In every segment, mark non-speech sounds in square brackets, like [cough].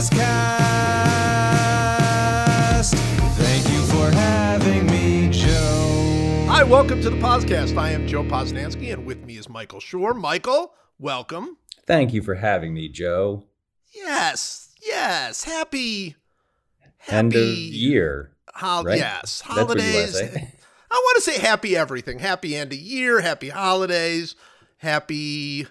PosCast. Thank you for having me, Joe. Hi, welcome to the podcast. I am Joe Posnanski, and with me is Michael Schur. Michael, welcome. Thank you for having me, Joe. Yes, yes. Happy, happy End of year. Hol- right? Yes, That's what holidays. [laughs] I want to say happy everything. Happy end of year. Happy holidays. Happy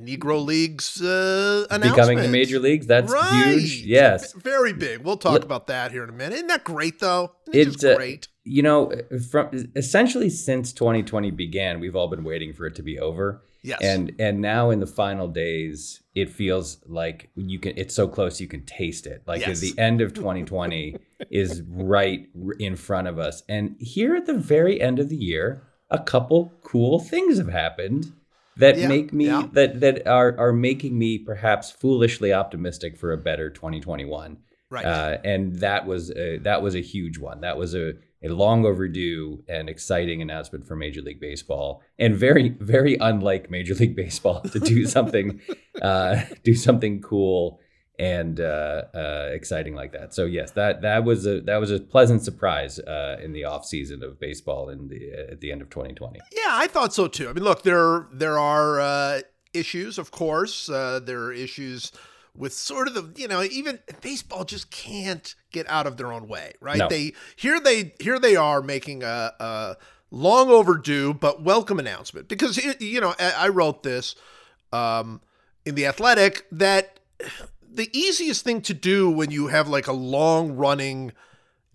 Negro Leagues uh, announcement. Becoming the major leagues. That's right. huge. Yes. Very big. We'll talk Look- about that here in a minute. Isn't that great, though? It's, uh, great. You know, from essentially since 2020 began, we've all been waiting for it to be over. Yes. And and now in the final days, it feels like you can. It's so close you can taste it. Like Yes. the end of 2020 [laughs] is right in front of us. And here at the very end of the year, a couple cool things have happened that Yeah, make me yeah. that that are are making me perhaps foolishly optimistic for a better 2021. right. Uh, and that was a, that was a huge one. That was a, a long overdue and exciting announcement for Major League Baseball, and very very unlike Major League Baseball to do [laughs] something uh, do something cool and uh, uh, exciting like that. So yes, that that was a that was a pleasant surprise uh, in the off season of baseball in the at the end of 2020. Yeah, I thought so too. I mean, look, there there are uh, issues, of course. Uh, there are issues with sort of the you know even baseball just can't get out of their own way, right? No. They here they here they are making a, a long overdue but welcome announcement because it, you know I, I wrote this um, in the Athletic that the easiest thing to do when you have like a long running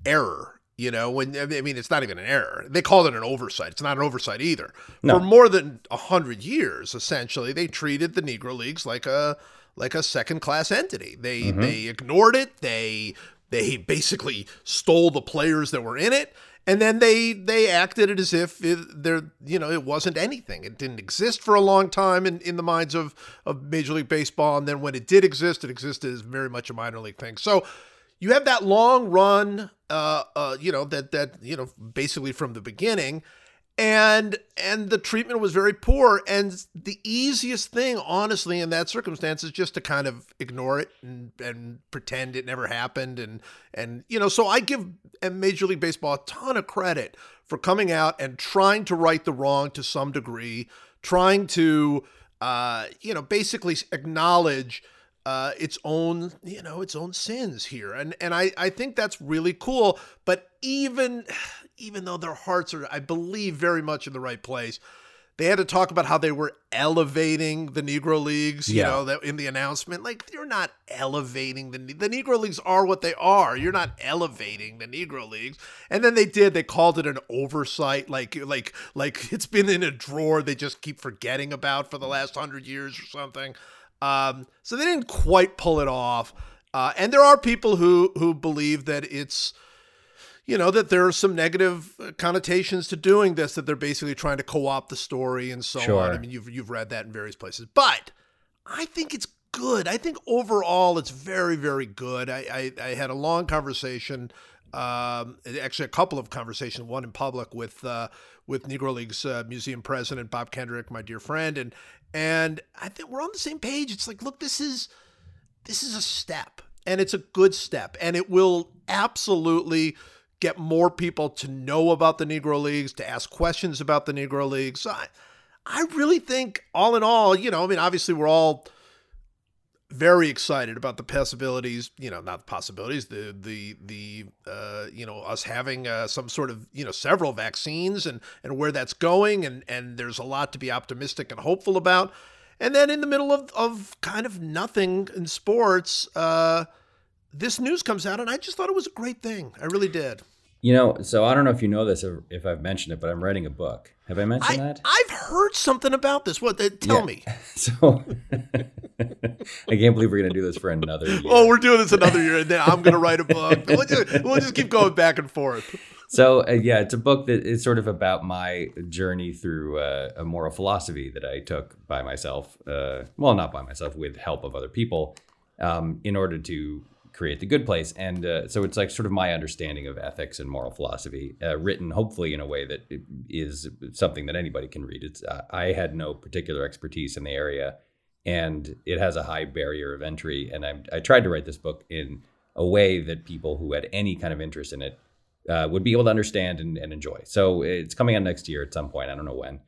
error. You know, when I mean, it's not even an error. They call it an oversight. It's not an oversight either. No. For more than a hundred years, essentially, they treated the Negro Leagues like a like a second class entity. They mm-hmm. they ignored it. They they basically stole the players that were in it, and then they they acted it as if it, there you know it wasn't anything. It didn't exist for a long time in, in the minds of of Major League Baseball, and then when it did exist, it existed as very much a minor league thing. So you have that long run, uh, uh, you know that that you know basically from the beginning, and and the treatment was very poor. And the easiest thing, honestly, in that circumstance, is just to kind of ignore it and and pretend it never happened. And and you know, so I give Major League Baseball a ton of credit for coming out and trying to right the wrong to some degree, trying to uh, you know basically acknowledge uh, its own, you know, its own sins here, and and I I think that's really cool. But even even though their hearts are, I believe, very much in the right place, they had to talk about how they were elevating the Negro Leagues. You Yeah. know, that in the announcement, like you're not elevating the the Negro Leagues are what they are. You're not elevating the Negro Leagues. And then they did. They called it an oversight, like like like it's been in a drawer. They just keep forgetting about for the last hundred years or something. Um, so they didn't quite pull it off. Uh, and there are people who who believe that it's, you know, that there are some negative uh, connotations to doing this. That they're basically trying to co-opt the story and so Sure. on. I mean, you've you've read that in various places, but I think it's good. I think overall it's very very good. I I, I had a long conversation. Um, actually, a couple of conversations, one in public with uh, with Negro League's uh, museum president Bob Kendrick, my dear friend, and and I think we're on the same page. It's like, look, this is this is a step and it's a good step and it will absolutely get more people to know about the Negro Leagues, to ask questions about the Negro Leagues. So I, I really think, all in all, you know, I mean, obviously we're all very excited about the possibilities, you know, not the possibilities, the the the uh, you know us having uh, some sort of you know several vaccines and and where that's going, and and there's a lot to be optimistic and hopeful about. And then in the middle of of kind of nothing in sports, uh, this news comes out, and I just thought it was a great thing. I really did. You know, so I don't know if you know this or if I've mentioned it, but I'm writing a book. Have I mentioned I, that? I've heard something about this. What? Tell Yeah. me. [laughs] So [laughs] I can't believe we're gonna do this for another year. Oh, we're doing this another year, and then I'm going to write a book. We'll just, we'll just keep going back and forth. So uh, yeah, it's a book that is sort of about my journey through uh, a moral philosophy that I took by myself. Uh, well, not by myself, with help of other people, um, in order to create the good place. And uh, so it's like sort of my understanding of ethics and moral philosophy, uh, written hopefully in a way that is something that anybody can read. It's uh, I had no particular expertise in the area, and it has a high barrier of entry. And I, I tried to write this book in a way that people who had any kind of interest in it uh, would be able to understand and, and enjoy. So it's coming out next year at some point. I don't know when.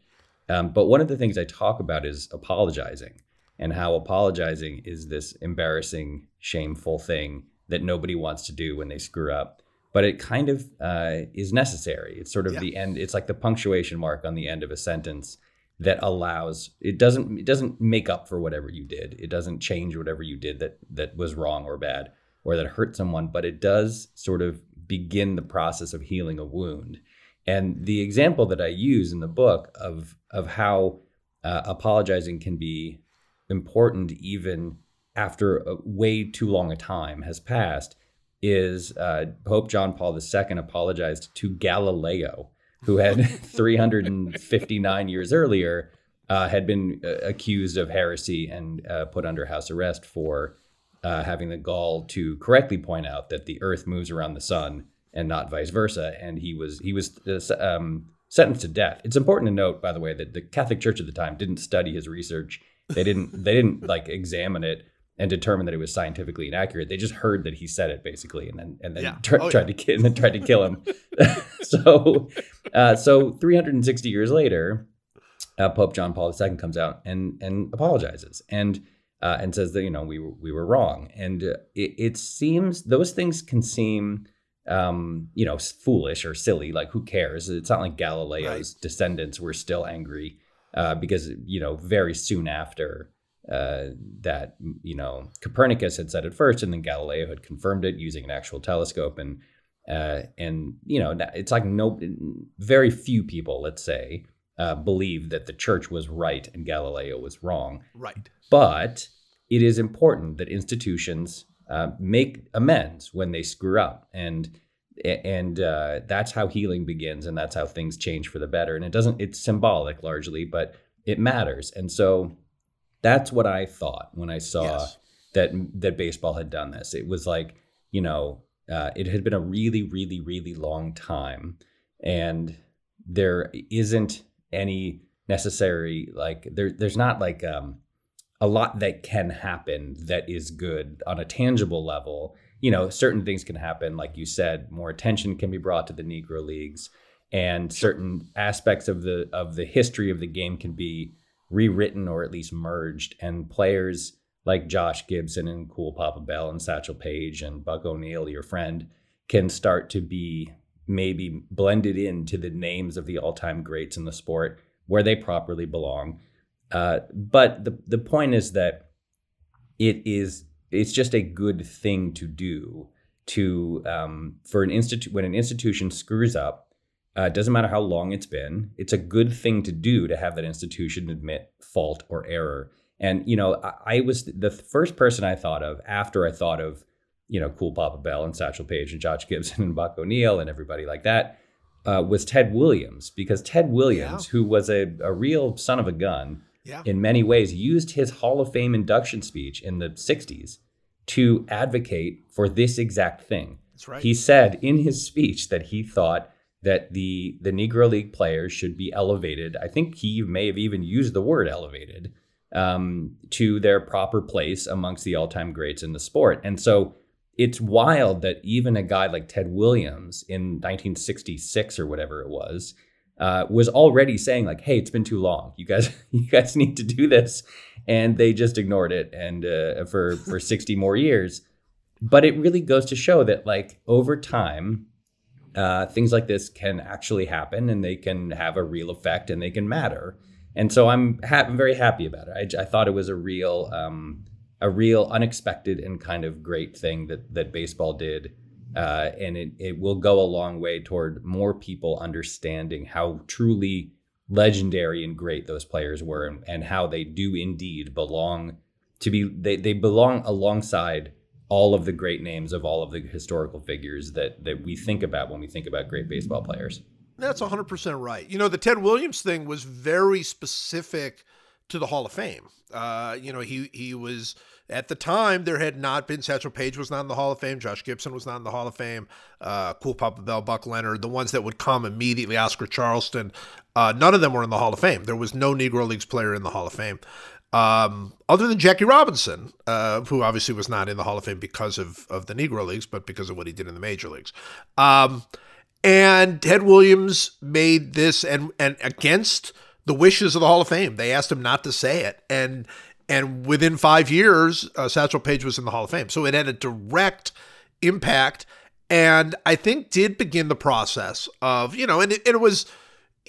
Um, but one of the things I talk about is apologizing and how apologizing is this embarrassing, shameful thing that nobody wants to do when they screw up. But it kind of uh, is necessary. It's sort of Yeah. the end. It's like the punctuation mark on the end of a sentence that allows it doesn't it doesn't make up for whatever you did. It doesn't change whatever you did that that was wrong or bad or that hurt someone, but it does sort of begin the process of healing a wound. And the example that I use in the book of of how uh, apologizing can be important even after a way too long a time has passed is uh, Pope John Paul II apologized to Galileo, who had [laughs] 359 years earlier uh, had been uh, accused of heresy and uh, put under house arrest for uh, having the gall to correctly point out that the Earth moves around the sun and not vice versa. And he was he was uh, um, sentenced to death. It's important to note, by the way, that the Catholic Church at the time didn't study his research. They didn't they didn't like examine it and determine that it was scientifically inaccurate. They just heard that he said it basically, and then and then Yeah. tr- Oh, tried to ki- and then tried to kill him. [laughs] so uh, so 360 years later, uh, Pope John Paul II comes out and and apologizes and uh, and says that you know we were, we were wrong. And uh, it, it seems those things can seem um, you know foolish or silly. Like who cares? It's not like Galileo's descendants were still angry uh, because you know very soon after. Uh, that you know Copernicus had said it first, and then Galileo had confirmed it using an actual telescope, and uh, and you know it's like no, very few people, let's say, uh, believe that the church was right and Galileo was wrong. Right. But it is important that institutions uh, make amends when they screw up, and and uh, that's how healing begins, and that's how things change for the better. And it doesn't; it's symbolic largely, but it matters. And so that's what I thought when I saw Yes. that that baseball had done this. It was like you know, uh, it had been a really, really, really long time, and there isn't any necessary like there. There's not like um, a lot that can happen that is good on a tangible level. You know, certain things can happen, like you said, more attention can be brought to the Negro Leagues, and certain aspects of the of the history of the game can be rewritten or at least merged, and players like Josh Gibson and Cool Papa Bell and Satchel Paige and Buck O'Neil, your friend, can start to be maybe blended into the names of the all-time greats in the sport where they properly belong. Uh, but the the point is that it is it's just a good thing to do to um, for an institute when an institution screws up. Uh, doesn't matter how long it's been. It's a good thing to do to have that institution admit fault or error. And you know, I, I was the first person I thought of after I thought of you know, Cool Papa Bell and Satchel Paige and Josh Gibson [laughs] and Buck O'Neil and everybody like that uh, was Ted Williams because Ted Williams, who was a, a real son of a gun Yeah. in many ways, used his Hall of Fame induction speech in the 60s to advocate for this exact thing. That's right. He said in his speech that he thought that the the Negro League players should be elevated. I think he may have even used the word elevated um, to their proper place amongst the all-time greats in the sport. And so it's wild that even a guy like Ted Williams in 1966 or whatever it was uh, was already saying like, "Hey, it's been too long. You guys, [laughs] you guys need to do this," and they just ignored it and uh, for for [laughs] 60 more years. But it really goes to show that like over time, uh, things like this can actually happen and they can have a real effect and they can matter. And so I'm ha- very happy about it. I, I, thought it was a real um, a real unexpected and kind of great thing that that baseball did. Uh, and it, it will go a long way toward more people understanding how truly legendary and great those players were and, and how they do indeed belong to be they, they belong alongside all of the great names of all of the historical figures that that we think about when we think about great baseball players. That's 100% right. You know, the Ted Williams thing was very specific to the Hall of Fame. Uh, you know, he he was at the time there had not been Satchel Paige was not in the Hall of Fame, Josh Gibson was not in the Hall of Fame, uh, Cool Papa Bell, Buck Leonard, the ones that would come immediately, Oscar Charleston, uh, none of them were in the Hall of Fame. There was no Negro Leagues player in the Hall of Fame. Um, other than Jackie Robinson, uh, who obviously was not in the Hall of Fame because of, of the Negro Leagues, but because of what he did in the major leagues. Um, and Ted Williams made this and and against the wishes of the Hall of Fame. They asked him not to say it, and and within five years, uh, Satchel Paige was in the Hall of Fame. So it had a direct impact, and I think did begin the process of you know, and it, it was.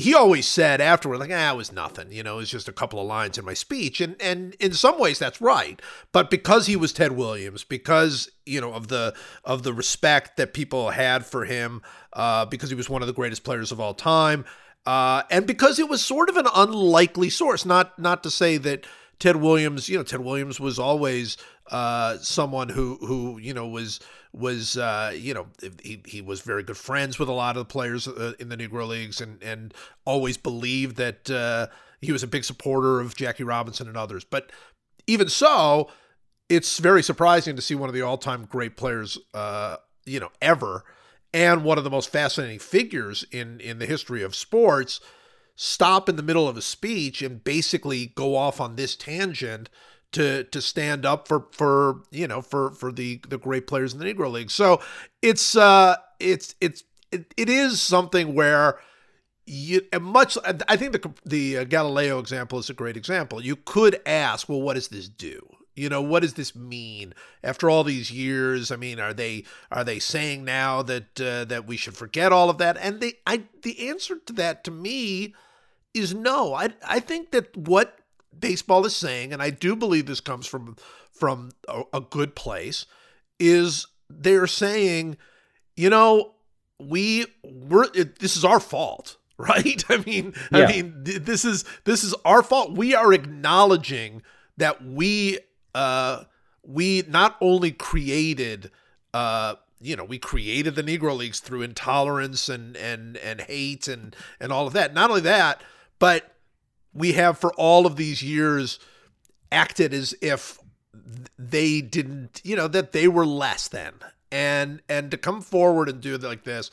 He always said afterward, like, ah, it was nothing. You know, it was just a couple of lines in my speech. And and in some ways that's right. But because he was Ted Williams, because, you know, of the of the respect that people had for him, uh, because he was one of the greatest players of all time, uh, and because it was sort of an unlikely source. Not not to say that Ted Williams, you know, Ted Williams was always uh, someone who who you know was was uh, you know he, he was very good friends with a lot of the players uh, in the Negro Leagues and and always believed that uh, he was a big supporter of Jackie Robinson and others. But even so, it's very surprising to see one of the all time great players, uh, you know, ever, and one of the most fascinating figures in in the history of sports stop in the middle of a speech and basically go off on this tangent to to stand up for for you know for for the the great players in the Negro League. So it's uh it's it's it, it is something where you much I think the the uh, Galileo example is a great example. You could ask, well, what does this do? You know, what does this mean after all these years? I mean, are they are they saying now that uh, that we should forget all of that? And they I the answer to that to me is no. I I think that what baseball is saying, and I do believe this comes from from a, a good place, is they're saying, you know, we we're it, this is our fault [laughs] right i mean yeah. i mean this is this is our fault we are acknowledging that we uh we not only created uh you know we created the negro leagues through intolerance and and and hate and and all of that not only that but we have for all of these years acted as if they didn't, you know, that they were less than. And and to come forward and do it like this,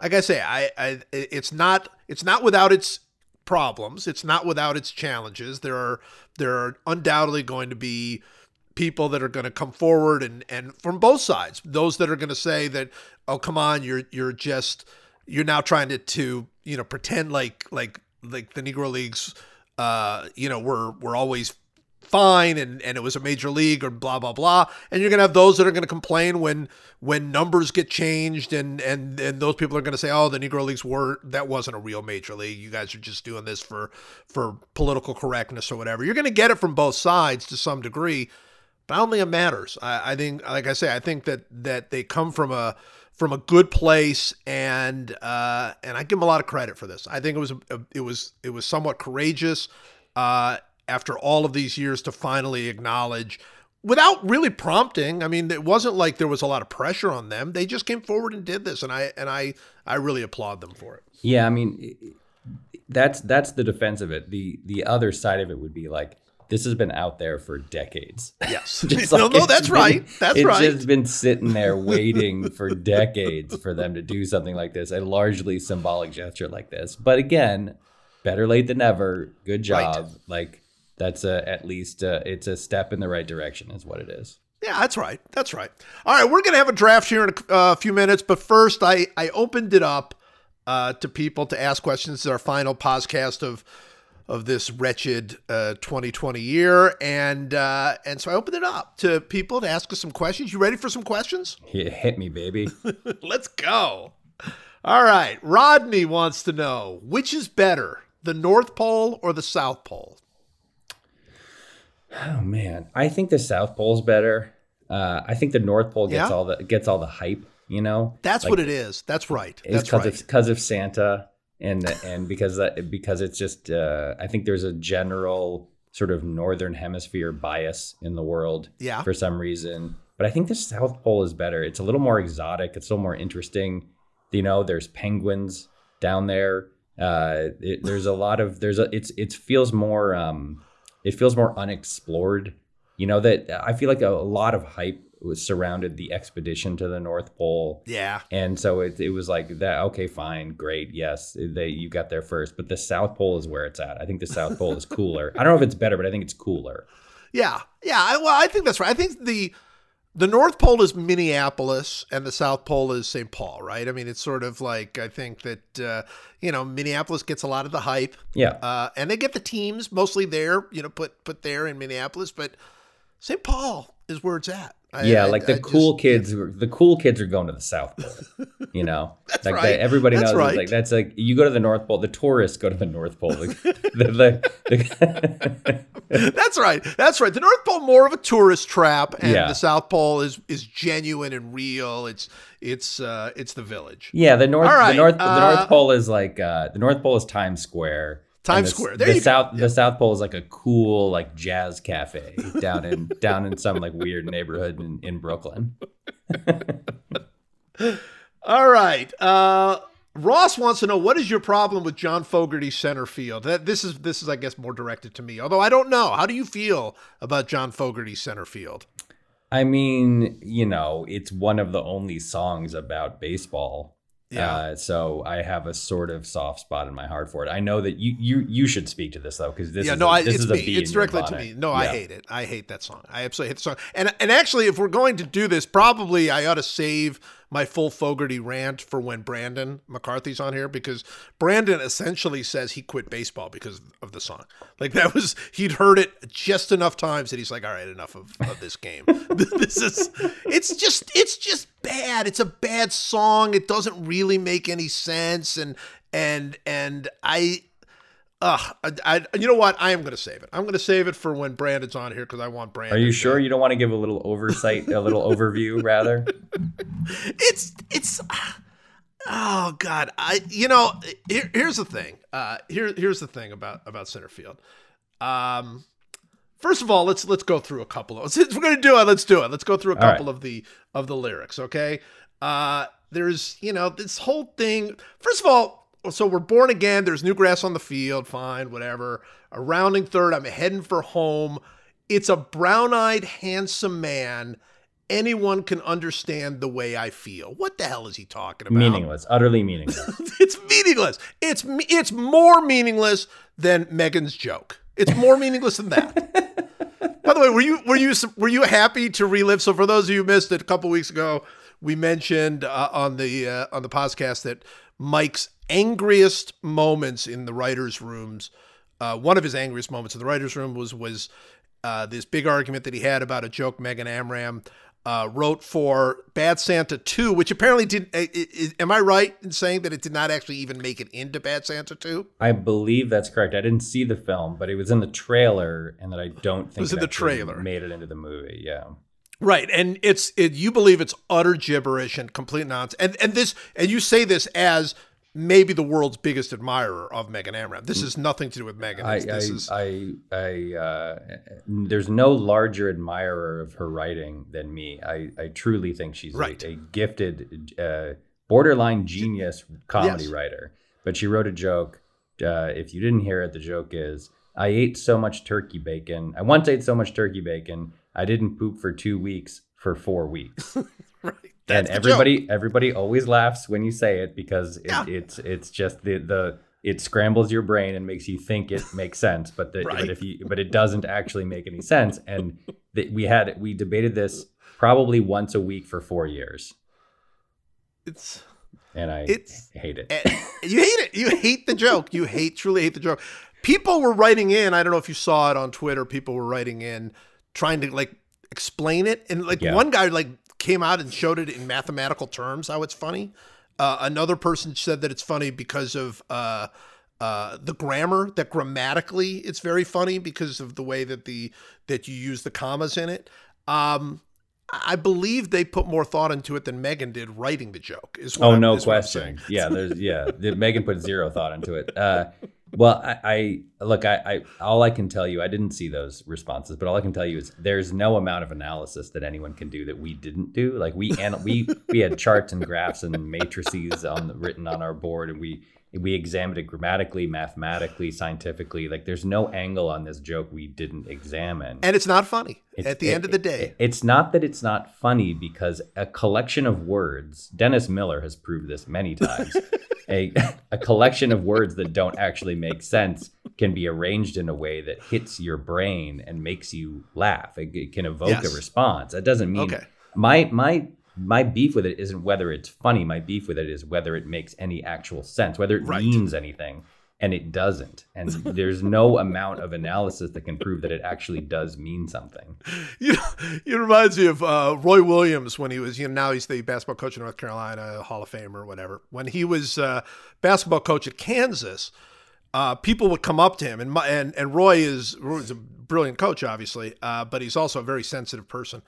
like I say, I, I it's not it's not without its problems. It's not without its challenges. There are there are undoubtedly going to be people that are going to come forward and and from both sides. Those that are going to say that, oh come on, you're you're just you're now trying to to you know pretend like like like the Negro Leagues, uh, you know, were were always fine and and it was a major league or blah blah blah. And you're going to have those that are going to complain when when numbers get changed and and and those people are going to say oh the negro leagues were that wasn't a real major league. You guys are just doing this for for political correctness or whatever. You're going to get it from both sides to some degree but i don't think it matters. I, I think like i say i think that that they come from a from a good place, and uh, and I give him a lot of credit for this. I think it was a, it was it was somewhat courageous uh, after all of these years to finally acknowledge without really prompting. I mean, it wasn't like there was a lot of pressure on them. They just came forward and did this, and I and I I really applaud them for it. Yeah, I mean, that's that's the defense of it. The the other side of it would be like this has been out there for decades. Yes. [laughs] [laughs] no, no, that's been, right. That's it's right. It's just been sitting there [laughs] waiting for decades for them to do something like this, a largely symbolic gesture like this. But again, better late than never. Good job. Right. Like that's a, at least uh it's a step in the right direction, is what it is. Yeah, that's right. That's right. All right, we're gonna have a draft here in a uh, few minutes, but first, I I opened it up uh, to people to ask questions. This is our final podcast of of this wretched uh, 2020 year, and uh, and so I opened it up to people to ask us some questions. You ready for some questions? Hit, hit me, baby. [laughs] Let's go. All right, Rodney wants to know which is better, the North Pole or the South Pole? oh man, I think the South Pole's better. Uh, I think the North Pole gets Yeah? all the gets all the hype. You know, That's Like, what it is. That's right. It's That's right. of because of Santa and and because that because it's just uh, I think there's a general sort of northern hemisphere bias in the world Yeah. for some reason. But I think the South Pole is better. It's a little more exotic. It's a little more interesting. You know, there's penguins down there. Uh, it, there's a lot of there's a it's it feels more um it feels more unexplored. You know that I feel like a, a lot of hype surrounded the expedition to the North Pole. yeah. And so it, it was like that. Okay, fine, great, yes, they you got there first. But the South Pole is where it's at. I think the South Pole is cooler. I don't know if it's better, but I think it's cooler. Yeah, yeah. I, well, I think that's right. I think the the North Pole is Minneapolis, and the South Pole is St. Paul, right? I mean, it's sort of like I think that uh, you know Minneapolis gets a lot of the hype, Yeah, uh, and they get the teams mostly there, you know, put put there in Minneapolis, but St. Paul is where it's at. I- yeah. I- like the I cool just- kids, are- the cool kids are going to the South Pole. You know, [laughs] that's like right. everybody That's knows. right. Like that's like you go to the North Pole. The tourists go to the North Pole. Like, the, the, the, [laughs] That's right. That's right. The North Pole more of a tourist trap, and Yeah. the South Pole is is genuine and real. It's it's uh, it's the village. yeah, the North, right, the North, the uh, North Pole is like uh, the North Pole is Times Square. Times the, Square. There the you go. South, the South Pole is like a cool like jazz cafe down in [laughs] down in some like weird neighborhood in, in Brooklyn. [laughs] All right. Uh, Ross wants to know what is your problem with John Fogerty center field. That this is this is I guess more directed to me. Although I don't know. How do you feel about John Fogerty center field? I mean, you know, it's one of the only songs about baseball. Yeah. Uh, so I have a sort of soft spot in my heart for it. I know that you you you should speak to this though because this yeah, is no, a, I, this it's is a me. It's directly to me. No, I hate it. I hate that song. I absolutely hate the song. And and actually, if we're going to do this, probably I ought to save my full Fogerty rant for when Brandon McCarthy's on here because Brandon essentially says he quit baseball because of the song. Like that was he'd heard it just enough times that he's like, all right, enough of, of this game. [laughs] this is it's just it's just bad. It's a bad song. It doesn't really make any sense. And and and I Ugh, I, I, you know what? I am going to save it. I'm going to save it for when Brandon's on here because I want Brandon. Are you sure you don't want to give a little oversight, a little overview, rather? [laughs] It's it's. Oh God, I you know here, here's the thing. Uh, here here's the thing about about center field. Um, first of all, let's let's go through a couple of. [laughs] Since we're going to do it, let's do it. Let's go through a All right. couple of the of the lyrics. Okay. Uh, there's you know this whole thing. First of all, so we're born again. There's new grass on the field. Fine, whatever. A rounding third. I'm heading for home. It's a brown-eyed, handsome man. Anyone can understand the way I feel. What the hell is he talking about? meaningless, utterly meaningless. [laughs] It's meaningless. It's me- it's more meaningless than Megan's joke. It's more meaningless than that. [laughs] By the way, were you were you were you happy to relive? So for those of you who missed it, a couple weeks ago, we mentioned uh, on the uh, on the podcast that Mike's angriest moments in the writers' rooms, uh, one of his angriest moments in the writers' room was was uh, this big argument that he had about a joke Megan Amram uh, wrote for Bad Santa 2, which apparently did. i- am I right in saying that it did not actually even make it into Bad Santa 2? I believe that's correct. I didn't see the film, but it was in the trailer, and that I don't think was in the trailer. made it into the movie. Yeah. Right, and it's it. You believe it's utter gibberish and complete nonsense, and and this, and you say this as maybe the world's biggest admirer of Megan Amram. This is nothing to do with Megan. I, this is I, I, I, uh, there's no larger admirer of her writing than me. I, I truly think she's a- a, gifted, uh, borderline genius comedy Yes. writer. But she wrote a joke. Uh, if you didn't hear it, the joke is, I ate so much turkey bacon. I once ate so much turkey bacon. I didn't poop for two weeks for four weeks. [laughs] right. and That's the everybody everybody always laughs when you say it because it, Yeah. it's it's just the the it scrambles your brain and makes you think it [laughs] makes sense, but the, Right. but if you but it doesn't actually make any sense. And [laughs] the, we had we debated this probably once a week for four years, It's and I It's- hate it. eh, you hate it. You hate the joke. You hate truly hate the joke. People were writing in. I don't know if you saw it on Twitter. People were writing in trying to like explain it, and like Yeah. one guy like came out and showed it in mathematical terms how it's funny. Uh, another person said that it's funny because of uh, uh, the grammar. That grammatically, it's very funny because of the way that the that you use the commas in it. Um, I believe they put more thought into it than Megan did writing the joke. Is what Oh I'm- no is question. Yeah, there's yeah. [laughs] Megan put zero thought into it. Well, I, I look. I, I all I can tell you. I didn't see those responses, but all I can tell you is there's no amount of analysis that anyone can do that we didn't do. Like we and we we had charts and graphs and matrices on written on our board, and we we examined it grammatically, mathematically, scientifically. Like there's no angle on this joke we didn't examine. And it's not funny It's- at the it- end of the it- day. it's not that it's not funny because a collection of words, Dennis Miller has proved this many times. [laughs] a, a collection of words that don't actually make sense can be arranged in a way that hits your brain and makes you laugh. It, it can evoke Yes. a response. That doesn't mean Okay. my my my beef with it isn't whether it's funny. My beef with it is whether it makes any actual sense, whether it Right. means anything. And it doesn't. And [laughs] there's no amount of analysis that can prove that it actually does mean something. [laughs] You know, it reminds me of uh, Roy Williams when he was, you know, now he's the basketball coach of North Carolina, Hall of Fame or whatever. When he was uh, basketball coach at Kansas, uh, people would come up to him, and my, and and Roy is Roy's a brilliant coach, obviously, uh, but he's also a very sensitive person,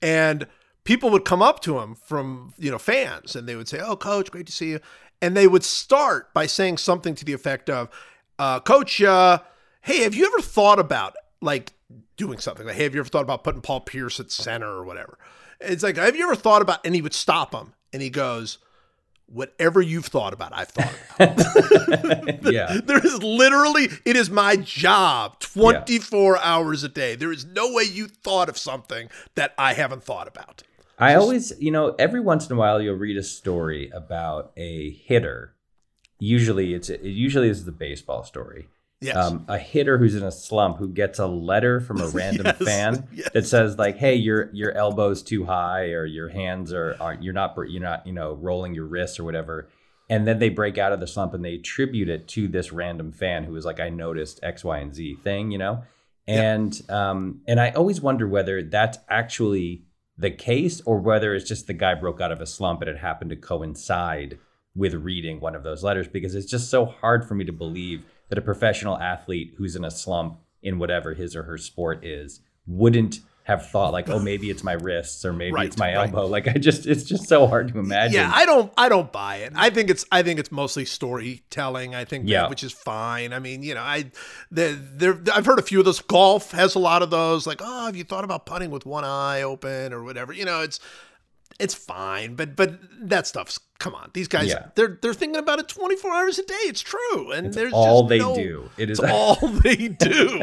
and people would come up to him from you know fans, and they would say, "Oh, coach, great to see you," and they would start by saying something to the effect of, uh, "Coach, uh, hey, have you ever thought about like doing something? Like, hey, have you ever thought about putting Paul Pierce at center or whatever?" It's like, "Have you ever thought about?" And he would stop him, and he goes. Whatever you've thought about, I've thought about. [laughs] yeah. [laughs] There is literally, it is my job 24 hours a day. There is no way you thought of something that I haven't thought about. I always, you know, every once in a while you'll read a story about a hitter. Usually it's it usually is the baseball story. Yes. Um, a hitter who's in a slump who gets a letter from a [laughs] random Yes, fan [laughs] yes. that says like, "Hey, your your elbow's too high, or your hands are aren't you're not you're not you know rolling your wrists or whatever." And then they break out of the slump and they attribute it to this random fan who was like, "I noticed X, Y, and Z thing," you know. And um, and I always wonder whether that's actually the case or whether it's just the guy broke out of a slump and it happened to coincide with reading one of those letters? Because it's just so hard for me to believe that a professional athlete who's in a slump in whatever his or her sport is wouldn't have thought like oh [laughs] maybe it's my wrists or maybe Right, it's my right. elbow like i just it's just so hard to imagine yeah, I don't I don't buy it. I think it's I think it's mostly storytelling. I think that- Yeah. which is fine. I mean, you know, I the there I've heard a few of those. Golf has a lot of those like, "Oh, have you thought about putting with one eye open or whatever?" You know, it's it's fine, but but that stuff's come on. These guys Yeah. they're they're thinking about it 24 hours a day. It's true. And there's all they no- do it is [laughs] [laughs] all they do.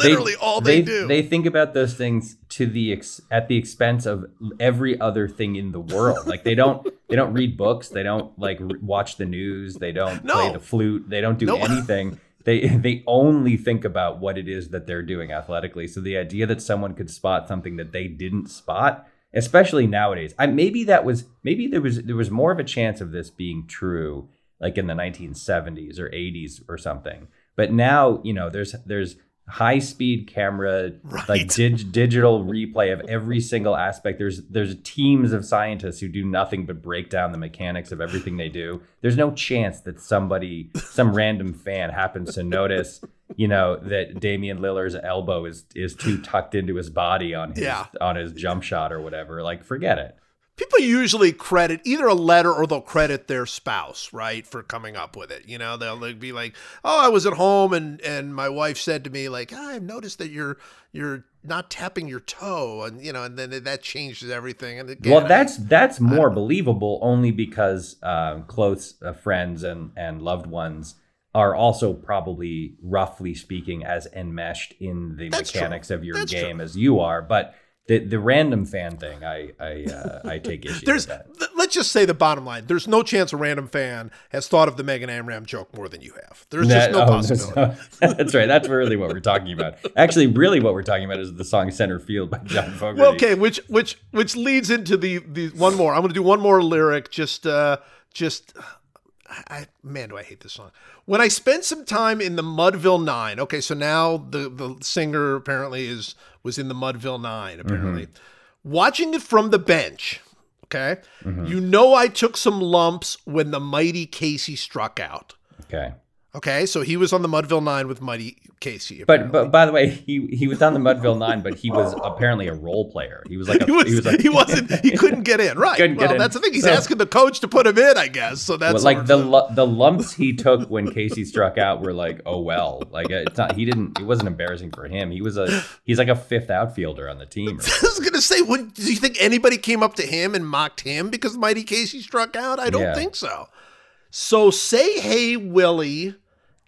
Literally all they, do. They think about those things to the ex- at the expense of every other thing in the world. Like they don't they don't read books. They don't like watch the news. They don't play the flute. They don't do No. anything. They they only think about what it is that they're doing athletically. So the idea that someone could spot something that they didn't spot, especially nowadays, I maybe that was maybe there was there was more of a chance of this being true like in the 1970s or 80s or something. But now, you know, there's there's high speed camera like dig- digital replay of every single aspect. There's there's teams of scientists who do nothing but break down the mechanics of everything they do. There's no chance that somebody some random fan happens to notice you know that Damian Lillard's elbow is is too tucked into his body on his Yeah. on his jump shot or whatever. Like forget it people usually credit either a letter or they'll credit their spouse, right, for coming up with it. You know, they'll like, be like, "Oh, I was at home and and my wife said to me like, "Ah, I've noticed that you're you're not tapping your toe," and you know, and then that changes everything. And again, well that's that's more believable only because uh, close uh, friends and and loved ones are also probably roughly speaking as enmeshed in the That's true. mechanics of your That's true. game as you are but the the random fan thing, I I uh, I take issue [laughs] There's, with that. th- let's just say the bottom line. There's no chance a random fan has thought of the Megan Amram joke more than you have. There's just no oh, possibility. no- [laughs] that's right. That's really what we're talking about. Actually, really, what we're talking about is the song "Center Field" by John [laughs] Fogerty. Well, okay, which which which leads into the the one more. I'm going to do one more lyric. Just uh, just. I man, do I hate this song. When I spent some time in the Mudville Nine. Okay, so now the the singer apparently is was in the Mudville Nine. Mm-hmm. Apparently, watching it from the bench. Okay, mm-hmm. you know I took some lumps when the mighty Casey struck out. Okay. Okay, so he was on the Mudville Nine with Mighty Casey. But apparently. but by the way, he he was on the Mudville Nine, but he was apparently a role player. He was like [laughs] a, he was, he was like he wasn't he [laughs] couldn't get in right Couldn't get well in. that's the thing he's So- asking the coach to put him in i guess so that's Well, like the lu- the lumps he took when Casey struck out were like, oh well, like uh, it's not. He didn't. It wasn't embarrassing for him. He was a he's like a fifth outfielder on the team. [laughs] I was gonna say, when, do you think anybody came up to him and mocked him because Mighty Casey struck out? I don't Yeah. think so. So say, hey Willie,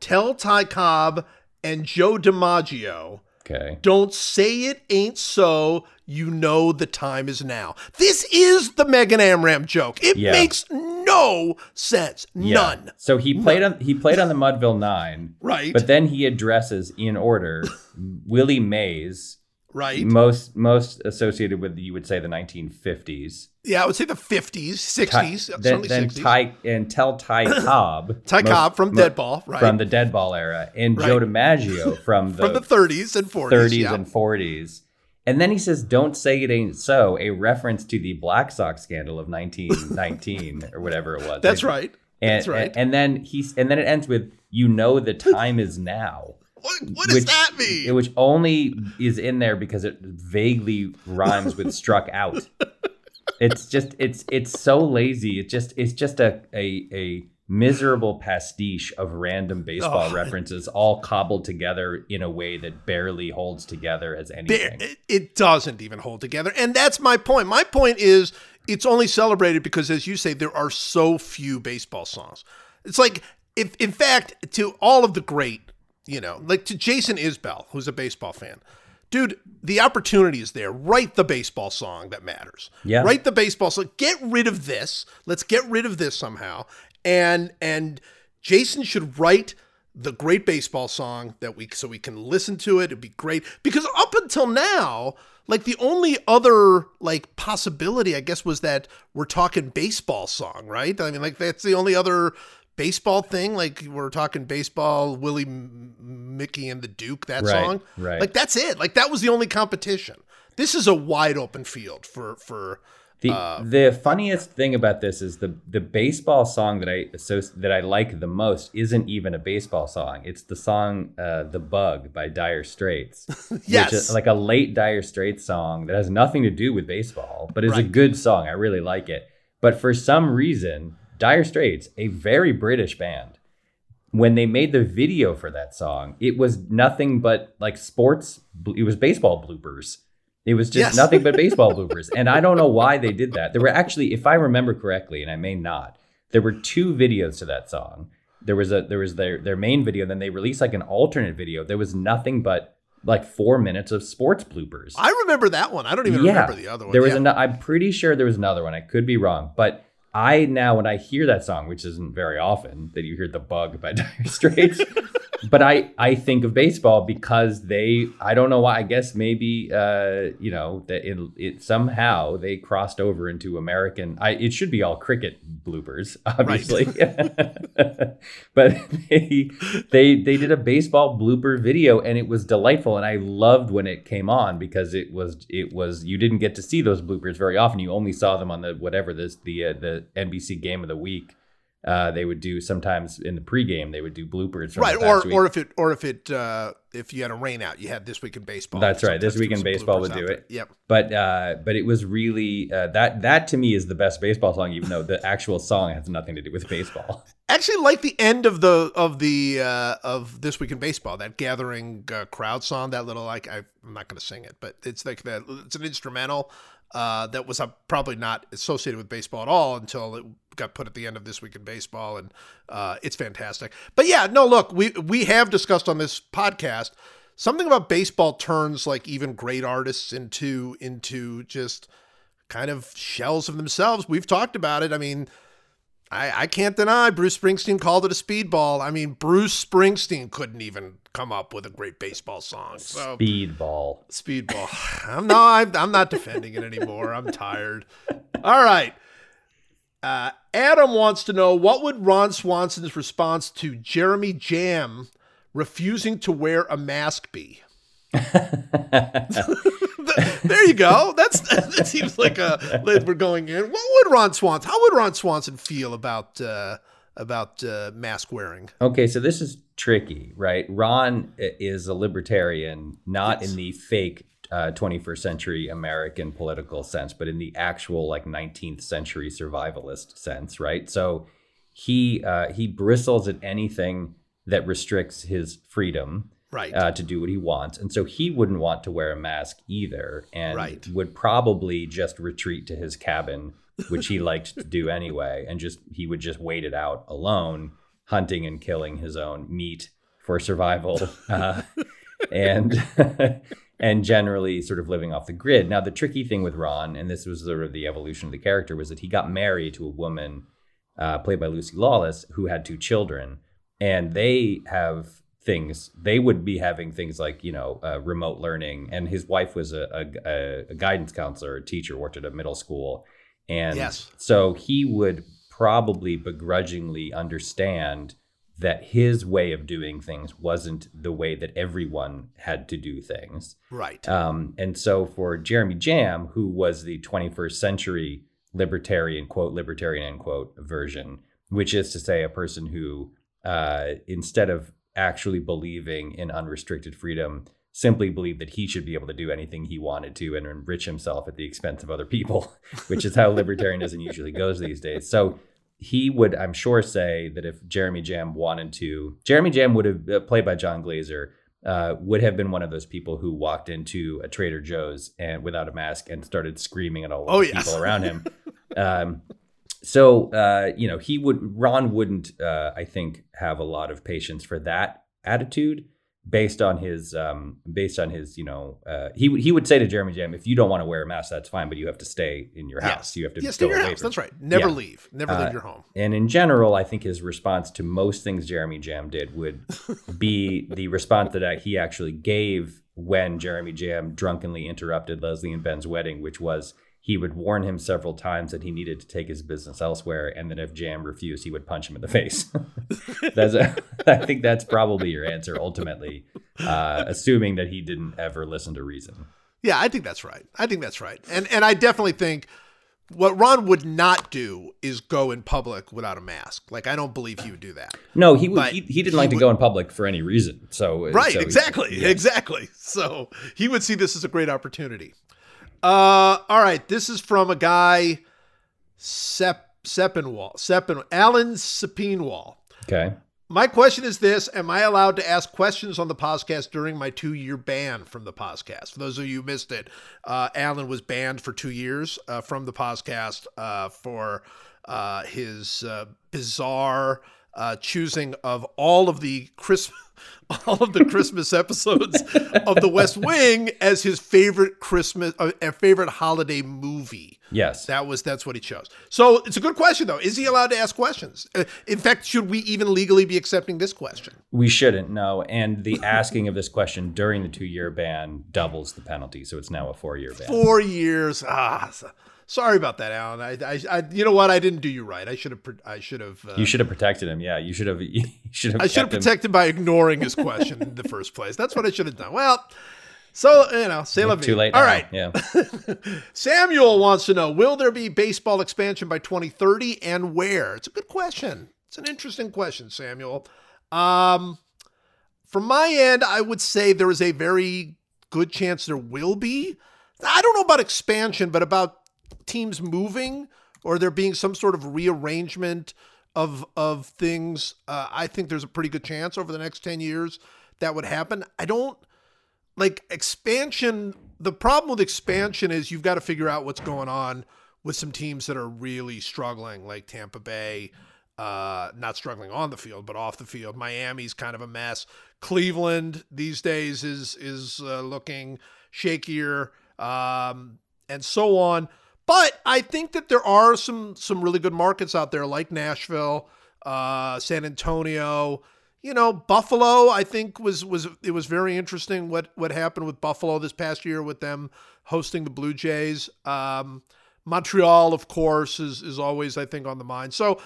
tell Ty Cobb and Joe DiMaggio, okay. don't say it ain't so. You know the time is now. This is the Megan Amram joke. It Yeah. makes no sense. Yeah. None. So he played on he played on the Mudville Nine, Right. but then he addresses in order [laughs] Willie Mays, right. most most associated with you would say the 1950s. Yeah, I would say the 50s, Ty- 60s, then, certainly then 60s. Ty and tell Ty [coughs] Cobb, Ty most- Cobb from Deadball, right? from the Deadball era, and Joe DiMaggio [laughs] from the, from the 30s and 40s. 30s yeah. and 40s. And then he says, "Don't say it ain't so," a reference to the Black Sox scandal of 1919 [laughs] or whatever it was. That's right. And, That's right. And, and then he's and then it ends with, "You know the time is now." What what does that mean? Which only is in there because it vaguely rhymes with struck out. [laughs] It's just it's it's so lazy. It just it's just a a a miserable pastiche of random baseball Oh. references all cobbled together in a way that barely holds together as anything. it, it doesn't even hold together. And that's my point. My point is it's only celebrated because, as you say, there are so few baseball songs. It's like, if in fact, to all of the great, you know, like to Jason Isbell, who's a baseball fan. Dude, the opportunity is there. Write the baseball song that matters. Yeah. Write the baseball song. Get rid of this. Let's get rid of this somehow. And and Jason should write the great baseball song that we so we can listen to it. It'd be great because up until now, like the only other like possibility, I guess, was that we're talking baseball song, right? I mean, like that's the only other baseball thing. Like we're talking baseball, Willie, Mickey, and the Duke. That Right, song, right. Like that's it. Like that was the only competition. This is a wide open field for for. The uh, the funniest thing about this is the the baseball song that I associ- that I like the most isn't even a baseball song. It's the song uh, "The Bug" by Dire Straits. Yes. [laughs] which is like a late Dire Straits song that has nothing to do with baseball, but is a good song. I really like it. But for some reason, Dire Straits, a very British band, when they made the video for that song, it was nothing but like sports. It was baseball bloopers. It was just Yes. [laughs] nothing but baseball bloopers. And I don't know why they did that. There were actually, if I remember correctly, and I may not, there were two videos to that song. There was a there was their their main video, then they released like an alternate video. There was nothing but like four minutes of sports bloopers. I remember that one. I don't even remember the other one. There was Yeah. ano- I'm pretty sure there was another one. I could be wrong, but I now when I hear that song, which isn't very often that you hear the bug by [laughs] Dire Straits, [laughs] but I I think of baseball because they I don't know why I guess maybe uh you know that it, it somehow they crossed over into American I it should be all cricket bloopers [laughs] obviously. But they they they did a baseball blooper video and it was delightful and I loved when it came on because it was it was you didn't get to see those bloopers very often. You only saw them on the whatever this the uh, the NBC game of the week uh, they would do sometimes in the pregame they would do bloopers right or week. or if it or if it uh if you had a rain out you had this week in baseball That's right. This Week in Baseball would do it. yep but uh, but it was really uh, that that to me is the best baseball song even though the [laughs] actual song has nothing to do with baseball [laughs] actually like the end of the of the uh of this week in baseball that gathering uh, crowd song that little like I, i'm not going to sing it but it's like that it's an instrumental uh that was uh, probably not associated with baseball at all until it got put at the end of this week in baseball and uh it's fantastic but yeah no look we we have discussed on this podcast something about baseball turns like even great artists into into just kind of shells of themselves. We've talked about it. I mean, I, I can't deny Bruce Springsteen called it a speedball. I mean, Bruce Springsteen couldn't even come up with a great baseball song. So Speedball. speedball. [sighs] I'm not. I'm not defending it anymore. I'm tired. All right. Uh, Adam wants to know what would Ron Swanson's response to Jeremy Jamm refusing to wear a mask be? [laughs] there you go. That's that seems like a we're going in. What would Ron Swanson? How would Ron Swanson feel about uh, about uh, mask wearing? Okay, so this is tricky, right? Ron is a libertarian, not in the fake uh, 21st century American political sense, but in the actual like 19th century survivalist sense, right? So he uh, he bristles at anything that restricts his freedom Right. uh, to do what he wants, and so he wouldn't want to wear a mask either, and Right. would probably just retreat to his cabin, which he liked to do anyway, and just he would just wait it out alone, hunting and killing his own meat for survival, [laughs] uh, and [laughs] and generally sort of living off the grid. Now, the tricky thing with Ron, and this was sort of the evolution of the character, was that he got married to a woman uh, played by Lucy Lawless who had two children, and they have things they would be having things like you know uh, remote learning and his wife was a, a, a guidance counselor a teacher worked at a middle school and Yes. so he would probably begrudgingly understand that his way of doing things wasn't the way that everyone had to do things right. um, and so for Jeremy Jamm, who was the 21st century libertarian, quote, libertarian, end quote, version, which is to say a person who, uh, instead of actually believing in unrestricted freedom, simply believed that he should be able to do anything he wanted to and enrich himself at the expense of other people, [laughs] which is how libertarianism usually goes these days. So he would, I'm sure, say that if Jeremy Jamm wanted to, Jeremy Jamm would have, uh, played by Jon Glaser, uh, would have been one of those people who walked into a Trader Joe's and without a mask and started screaming at all Oh, the yes. people around him. [laughs] um, so uh, you know, he would Ron wouldn't, uh, I think, have a lot of patience for that attitude based on his um, based on his you know uh, he would he would say to Jeremy Jamm, if you don't want to wear a mask, that's fine, but you have to stay in your house. You have to yes, stay in your house. from- That's right. Never Yeah. leave. Never Uh, leave your home. and in general, I think his response to most things Jeremy Jamm did would [laughs] be the response that he actually gave when Jeremy Jamm drunkenly interrupted Leslie and Ben's wedding, which was he would warn him several times that he needed to take his business elsewhere, and that if Jamm refused, he would punch him in the face. [laughs] that's a, I think that's probably your answer ultimately, uh, assuming that he didn't ever listen to reason. Yeah, I think that's right. I think that's right. And and I definitely think what Ron would not do is go in public without a mask. Like I don't believe he would do that. No, he would. He, he didn't he like to would- go in public for any reason. So Right, so- exactly. yeah. Exactly. So he would see this as a great opportunity. Uh all right, this is from a guy Sep Sepinwall. Seppen Alan Sepinwall. Okay. My question is this Am I allowed to ask questions on the podcast during my two year ban from the podcast? For those of you who missed it, uh, Alan was banned for two years uh, from the podcast uh, for uh, his uh, bizarre uh, choosing of all of the Christmas. All of the Christmas episodes of The West [laughs] Wing as his favorite Christmas, uh, favorite holiday movie. Yes. That was that's what he chose. So it's a good question though. Is he allowed to ask questions? Uh, in fact, should we even legally be accepting this question? We shouldn't, no. And the asking of this question during the two year ban doubles the penalty. So it's now a four year ban. Four years. Ah, sorry about that, Alan. I, I, I, you know what? I didn't do you right. I should have, I should have, uh, You should have protected him. Yeah. You should have, [laughs] you should have, I should have kept him- protected by ignoring his question in the first place. That's what I should have done. Well, so you know, say. Too late. All now. right. Yeah. [laughs] Samuel wants to know: Will there be baseball expansion by 2030, and where? It's a good question. It's an interesting question, Samuel. Um, from my end, I would say there is a very good chance there will be. I don't know about expansion, but about teams moving or there being some sort of rearrangement of of things. Uh, I think there's a pretty good chance over the next 10 years that would happen. I don't like expansion. The problem with expansion is you've got to figure out what's going on with some teams that are really struggling, like Tampa Bay, uh, not struggling on the field, but off the field. Miami's kind of a mess. Cleveland these days is is uh, looking shakier, um, and so on. But I think that there are some some really good markets out there, like Nashville, uh, San Antonio. You know, Buffalo. I think was was it was very interesting what what happened with Buffalo this past year with them hosting the Blue Jays. Um, Montreal, of course, is is always I think on the mind. So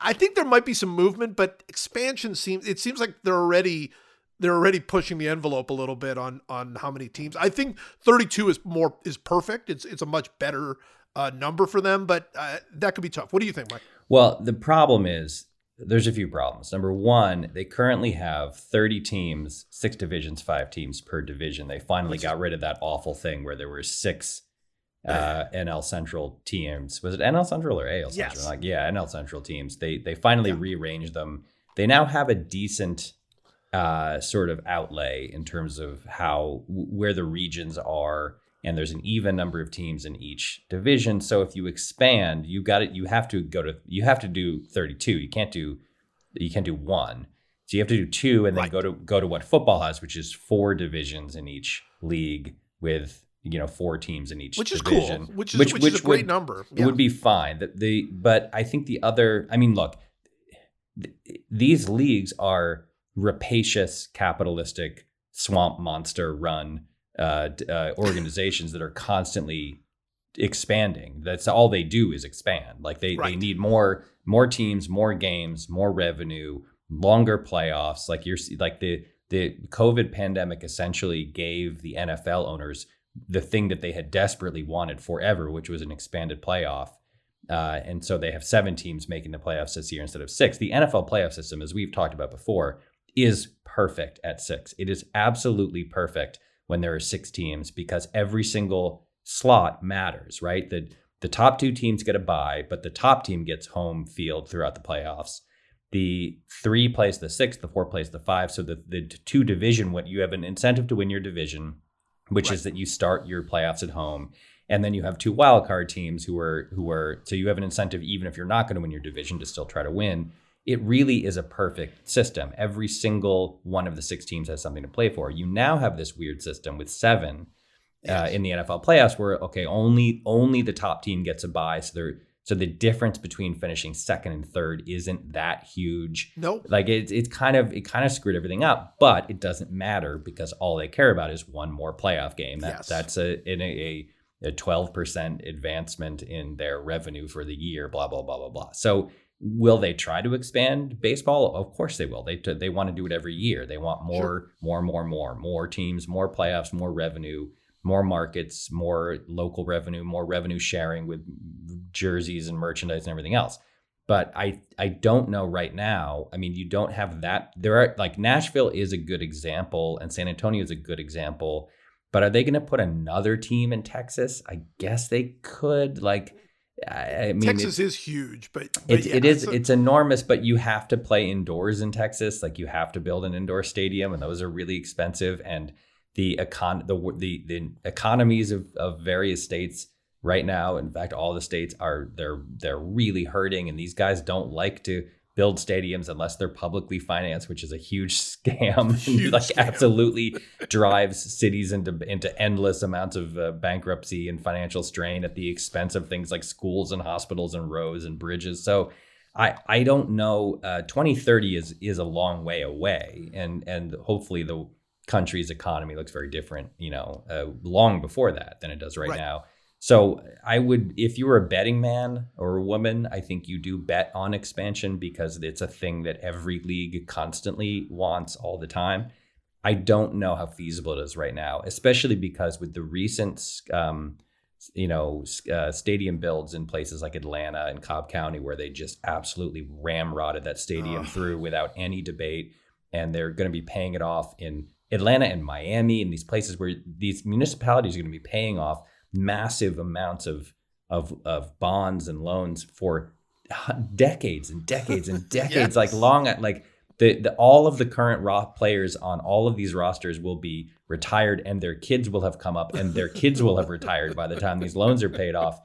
I think there might be some movement, but expansion seems it seems like they're already they're already pushing the envelope a little bit on on how many teams. I think 32 is more is perfect. It's it's a much better uh, number for them, but uh, that could be tough. What do you think, Mike? Well, the problem is there's a few problems. Number one, they currently have 30 teams, six divisions, five teams per division. They finally got rid of that awful thing where there were six [sighs] uh, NL Central teams. Was it NL Central or AL Central? Yes. Like, yeah, NL Central teams. They they finally Yeah. rearranged them. They now have a decent uh, sort of outlay in terms of how where the regions are, and there's an even number of teams in each division. So if you expand, you got it. You have to go to you have to do 32. You can't do you can't do one. So you have to do two, and then Right. go to go to what football has, which is four divisions in each league with you know four teams in each Which is cool. Which is which, is a great would- number. it would be fine. That the but I think the other. I mean, look, th- these leagues are rapacious, capitalistic, swamp monster run uh, uh, organizations that are constantly expanding. That's all they do is expand. Like they they need more more teams, more games, more revenue, longer playoffs. Like you're like the the COVID pandemic essentially gave the NFL owners the thing that they had desperately wanted forever, which was an expanded playoff. Uh, and so they have seven teams making the playoffs this year instead of six. The NFL playoff system, as we've talked about before, is perfect at six. It is absolutely perfect when there are six teams because every single slot matters, right? The the top two teams get a bye, but the top team gets home field throughout the playoffs. The three plays the six, the four plays the five. So the the two division, what you have an incentive to win your division, which is that you start your playoffs at home and then you have two wild card teams who are who are so you have an incentive even if you're not going to win your division to still try to win it really is a perfect system every single one of the six teams has something to play for you now have this weird system with seven uh, in the NFL playoffs where okay only only the top team gets a bye so they're so the difference between finishing second and third isn't that huge Nope. like it's it's kind of it kind of screwed everything up, but it doesn't matter because all they care about is one more playoff game. That Yes. that's a in a a twelve percent advancement in their revenue for the year. Blah blah blah blah blah. So will they try to expand baseball? Of course they will. They they want to do it every year. They want more Sure. more more more more teams, more playoffs, more revenue. More markets, more local revenue, more revenue sharing with jerseys and merchandise and everything else but I I don't know right now. I mean, you don't have that. There are like Nashville is a good example, and San Antonio is a good example. But are they going to put another team in Texas? I guess they could. Like, I, mean, Texas is huge, but, but it, yeah, it is so- it's enormous. But you have to play indoors in Texas. Like, you have to build an indoor stadium, and those are really expensive. And the econ the the, the economies of, of various states right now in fact all the states are they're they're really hurting and these guys don't like to build stadiums unless they're publicly financed which is a huge [laughs] scam [laughs] Huge like scam. absolutely drives cities into into endless amounts of uh, bankruptcy and financial strain at the expense of things like schools and hospitals and roads and bridges so I, I don't know. Uh, 2030 is is a long way away, and and hopefully the country's economy looks very different. You know, uh, long before that than it does right, Right. now. So I would, if you were a betting man or a woman, I think you do bet on expansion because it's a thing that every league constantly wants all the time. I don't know how feasible it is right now, especially because with the recent, um, you know, uh, stadium builds in places like Atlanta and Cobb County, where they just absolutely ramrodded that stadium Ugh. through without any debate, and they're going to be paying it off in Atlanta and Miami and these places where these municipalities are going to be paying off massive amounts of of of bonds and loans for decades and decades and [laughs] decades, like Yes. long like the, the all of the current raw players on all of these rosters will be retired and their kids will have come up and their kids will have retired by the time these loans are paid off.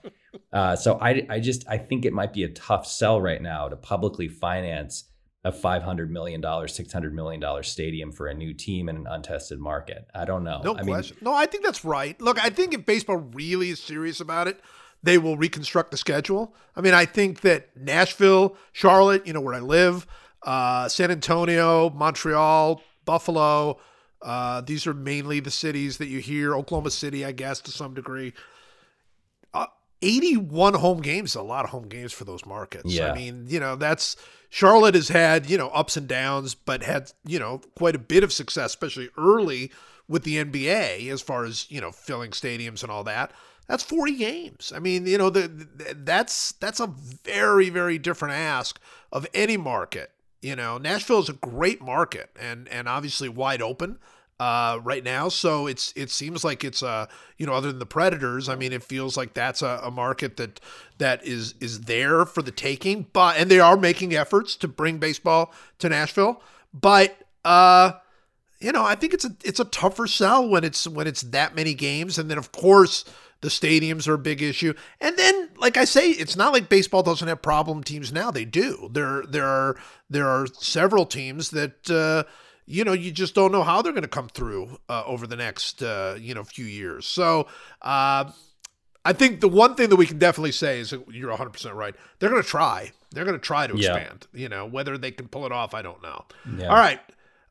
Uh, so I, I just I think it might be a tough sell right now to publicly finance a five hundred million dollars, six hundred million dollar stadium for a new team in an untested market. I don't know. No I mean, question. no, I think that's right. Look, I think if baseball really is serious about it, they will reconstruct the schedule. I mean, I think that Nashville, Charlotte, you know, where I live, uh, San Antonio, Montreal, Buffalo, uh, these are mainly the cities that you hear. Oklahoma City, I guess, to some degree. Uh, 81 home games a lot of home games for those markets. Yeah. I mean, you know, that's Charlotte has had, you know, ups and downs, but had, you know, quite a bit of success, especially early with the NBA as far as, you know, filling stadiums and all that. That's 40 games. I mean, you know, the, the that's that's a very very different ask of any market. You know, Nashville is a great market and and obviously wide open uh, right now. So it's it seems like it's uh you know other than the Predators, I mean it feels like that's a, a market that that is is there for the taking. But and they are making efforts to bring baseball to Nashville. But uh, you know I think it's a it's a tougher sell when it's when it's that many games, and then of course the stadiums are a big issue. And then, like I say, it's not like baseball doesn't have problem teams now. They do. There there are there are several teams that. Uh, you know, you just don't know how they're going to come through uh, over the next, uh, you know, few years. So, uh, I think the one thing that we can definitely say is you're 100% right. They're going to try. They're going to try to Yeah. expand. You know, whether they can pull it off, I don't know. Yeah. All right.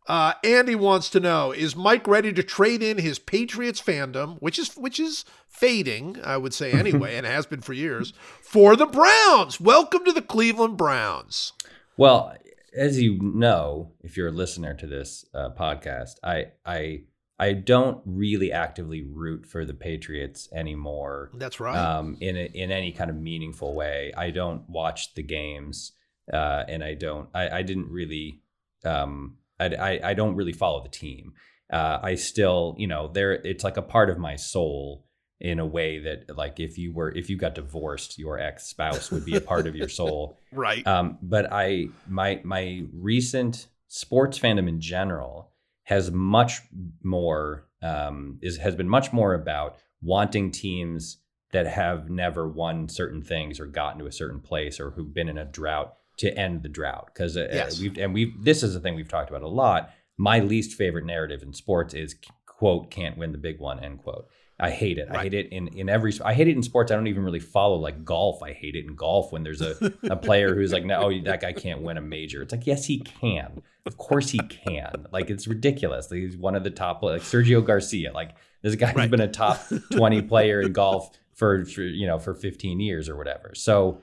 Uh, Andy wants to know: Is Mike ready to trade in his Patriots fandom, which is which is fading, I would say [laughs] anyway, and has been for years, for the Browns? Welcome to the Cleveland Browns. Well, as you know, if you're a listener to this uh, podcast, I I I don't really actively root for the Patriots anymore. That's right. Um, in a, in any kind of meaningful way. I don't watch the games, uh, and I don't. I, I didn't really. Um, I, I I don't really follow the team. Uh, I still, you know, there. It's like a part of my soul in a way that, like, if you were, if you got divorced, your ex spouse would be a part of your soul. [laughs] right. Um, but I my my recent sports fandom in general has much more um, is has been much more about wanting teams that have never won certain things or gotten to a certain place or who've been in a drought to end the drought because uh, Yes. we've and we've this is a thing we've talked about a lot. My least favorite narrative in sports is quote can't win the big one end quote. I hate it. I hate it in in every. I hate it in sports. I don't even really follow like golf. I hate it in golf when there's a, a [laughs] player who's like, no, oh, that guy can't win a major. It's like, yes, he can. Of course he can. Like it's ridiculous. Like, he's one of the top, like Sergio Garcia. Like this guy's Right. been a top [laughs] twenty player in golf for, for you know for 15 years or whatever. So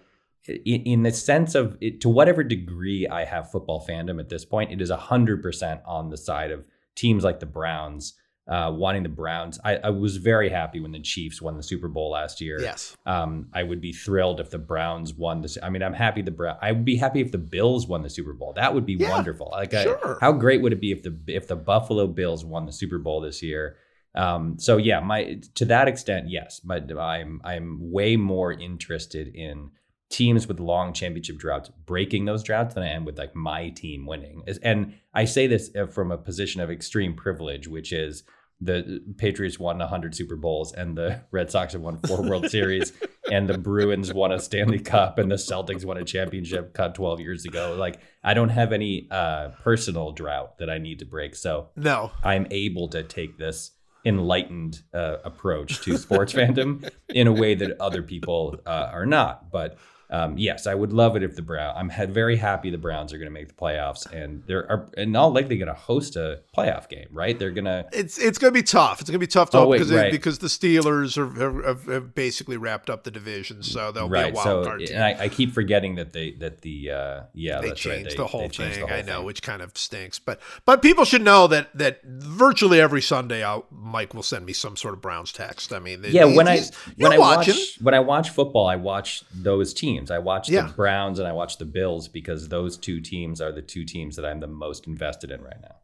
in, in the sense of it, to whatever degree I have football fandom at this point, it is hundred percent on the side of teams like the Browns. Uh, wanting the Browns, I, I was very happy when the Chiefs won the Super Bowl last year. yes. Um, I would be thrilled if the Browns won this. I mean, I'm happy the Brown. I would be happy if the Bills won the Super Bowl. That would be Yeah, wonderful. Like, I- how great would it be if the if the Buffalo Bills won the Super Bowl this year? Um, so yeah, my to that extent, yes, but I'm I'm way more interested in teams with long championship droughts breaking those droughts than I am with like my team winning. And I say this uh, from a position of extreme privilege, which is the Patriots won 100 Super Bowls and the [laughs] Red Sox have won four World [laughs] Series and the Bruins won a Stanley Cup and the Celtics won a championship cut 12 years ago. Like I don't have any uh, personal drought that I need to break. So No. I'm able to take this enlightened uh, approach to sports fandom in a way that other people uh, are not. But um, yes, I would love it if the Brown. I'm very happy the Browns are going to make the playoffs, and they're are, and all likely going to host a playoff game. Right? They're going to. It's it's going to be tough. It's going to be tough to Oh, wait, because right. because the Steelers are have, have basically wrapped up the division, so they'll be a wild so card team. and I, I keep forgetting that they that the uh, yeah they that's changed right they, the whole they changed thing. the whole I know, thing. which kind of stinks. But but people should know that that virtually every Sunday, I'll, Mike will send me some sort of Browns text. I mean, Yeah, when I when I watch when I watch football, I watch those teams. I watch Yeah. the Browns and I watch the Bills because those two teams are the two teams that I'm the most invested in right now.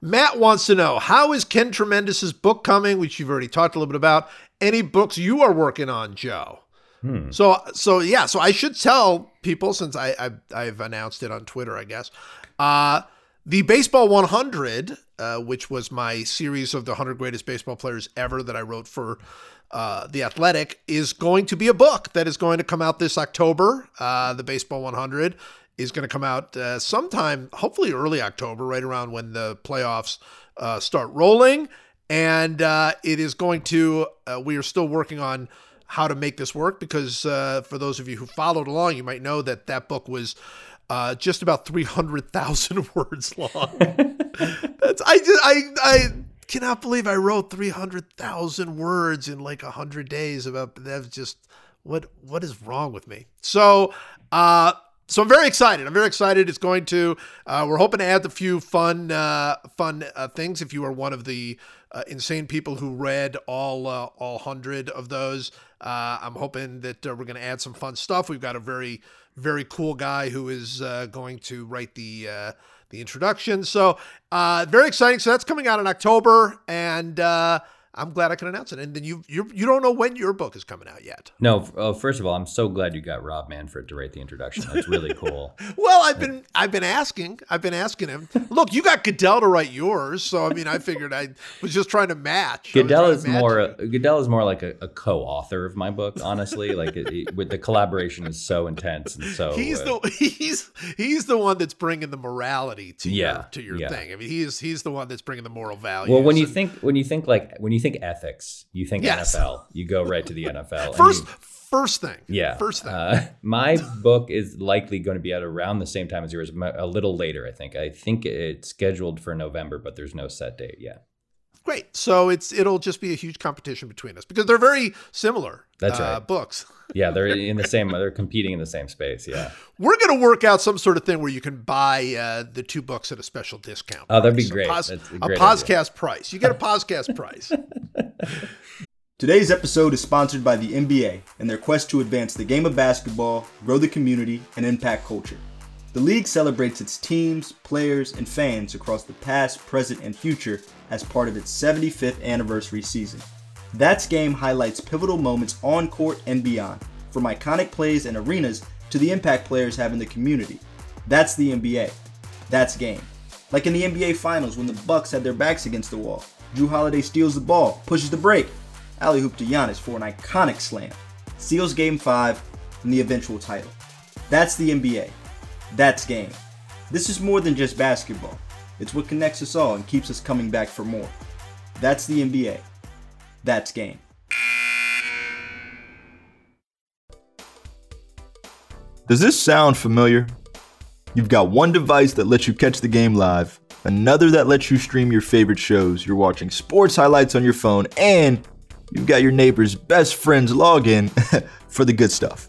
Matt wants to know how is Ken Tremendous's book coming, which you've already talked a little bit about. Any books you are working on, Joe? Hmm. So so yeah, so I should tell people since I, I I've announced it on Twitter, I guess. Uh the Baseball 100, uh, which was my series of the 100 greatest baseball players ever that I wrote for uh, The Athletic, is going to be a book that is going to come out this October, uh, the Baseball 100. is going to come out uh, sometime, hopefully early October, right around when the playoffs uh, start rolling. And uh, it is going to, we are still working on how to make this work because for those of you who followed along, you might know that that book was uh, just about 300,000 [laughs] words long. [laughs] That's, I, just, I, I cannot believe I wrote 300,000 words in like 100 days about that's just what what is wrong with me. So, uh so I'm very excited. I'm very excited. It's going to. Uh, we're hoping to add a few fun, uh, fun uh, things. If you are one of the uh, insane people who read all uh, all hundred of those, uh, I'm hoping that we're going to add some fun stuff. We've got a very very cool guy who is uh, going to write the uh, the introduction. So uh, very exciting. So that's coming out in October, and I'm glad I can announce it. And then you you you don't know when your book is coming out yet. No, oh, first of all, I'm so glad you got Rob Manfred to write the introduction. That's really [laughs] cool. well, I've been I've been asking I've been asking him. Look, you got Goodell to write yours, so I mean, I figured I was just trying to match. Goodell is more Goodell is more like a, a, co-author of my book. Honestly, like it, it, with the collaboration is so intense and so he's uh, the he's he's the one that's bringing the morality to yeah, your to your yeah. thing. I mean, he's he's the one that's bringing the moral value. Well, when you think when you think like when you think think ethics, you think yes. NFL, you go right to the NFL. First, you, first thing. Yeah. First thing. Uh, [laughs] my book is likely going to be out around the same time as yours, a little later, I think. I think it's scheduled for November, but there's no set date yet. Great. So it's it'll just be a huge competition between us because they're very similar. That's uh, right. Books. [laughs] yeah, they're in the same. They're competing in the same space. Yeah. We're gonna work out some sort of thing where you can buy uh, the two books at a special discount. Oh, that'd be great. A, pos- a, a podcast price. You get a [laughs] podcast price. [laughs] Today's episode is sponsored by the NBA and their quest to advance the game of basketball, grow the community, and impact culture. The league celebrates its teams, players, and fans across the past, present, and future as part of its 75th anniversary season. That's Game highlights pivotal moments on court and beyond, from iconic plays and arenas to the impact players have in the community. That's the NBA. That's Game. Like in the NBA Finals when the Bucks had their backs against the wall. Jrue Holiday steals the ball, pushes the break, alley hoop to Giannis for an iconic slam, seals Game 5 and the eventual title. That's the NBA. That's game. This is more than just basketball. It's what connects us all and keeps us coming back for more. That's the NBA. That's game. Does this sound familiar? You've got one device that lets you catch the game live, another that lets you stream your favorite shows. You're watching sports highlights on your phone, and you've got your neighbor's best friend's login [laughs] for the good stuff.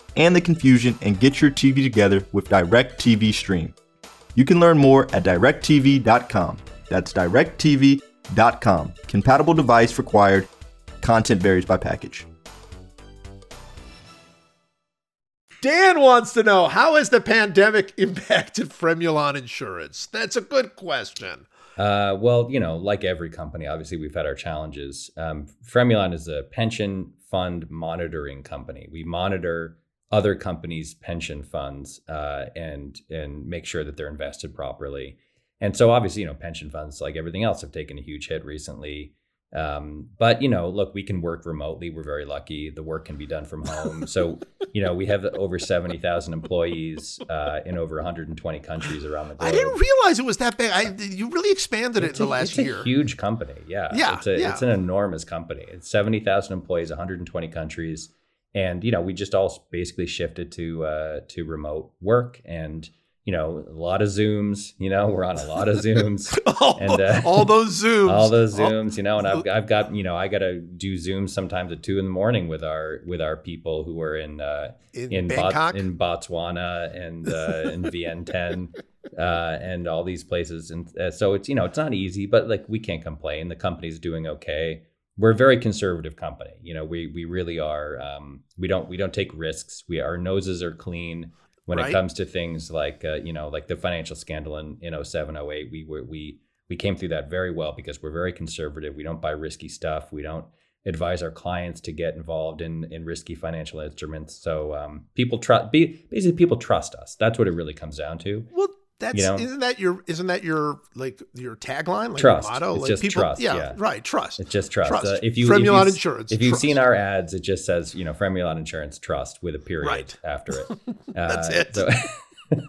and the confusion and get your TV together with DirecTV Stream. You can learn more at directv.com. That's directv.com. Compatible device required. Content varies by package. Dan wants to know how has the pandemic [laughs] impacted Fremulon Insurance? That's a good question. Uh, well, you know, like every company, obviously we've had our challenges. Um, Fremulon is a pension fund monitoring company. We monitor other companies' pension funds uh, and and make sure that they're invested properly. And so obviously, you know, pension funds, like everything else, have taken a huge hit recently. Um, but you know, look, we can work remotely. We're very lucky. The work can be done from home. [laughs] So you know, we have over seventy thousand employees uh, in over 120 countries around the globe. I didn't realize it was that big. I, you really expanded it's it in a, the last it's year. A huge company. Yeah. Yeah. It's, a, yeah. it's an enormous company. It's seventy thousand employees, 120 countries and you know we just all basically shifted to uh, to remote work and you know a lot of zooms you know we're on a lot of zooms. [laughs] All, and uh, [laughs] all those zooms. all those zooms you know and I've, I've got you know i got to do zooms sometimes at two in the morning with our with our people who are in uh in in, Bot, in botswana and uh in [laughs] vn10 uh and all these places. And uh, so it's you know it's not easy but like we can't complain. The company's doing okay we're a very conservative company. You know, we we really are. Um, we don't we don't take risks. We our noses are clean. when Right. it comes to things like uh, you know like the financial scandal in in 07 08 we were we we came through that very well because we're very conservative we don't buy risky stuff we don't advise our clients to get involved in in risky financial instruments so um, people trust basically people trust us that's what it really comes down to Well, that's You know? isn't that your isn't that your like your tagline, like Trust. your motto? It's like just people, trust, yeah. right. Trust. It's just trust. Trust. Uh, if you Fremulon if you, Insurance, if you've trust. seen our ads, it just says you know Fremulon Insurance Trust with a period Right. after it. [laughs] That's Uh, it. so- [laughs]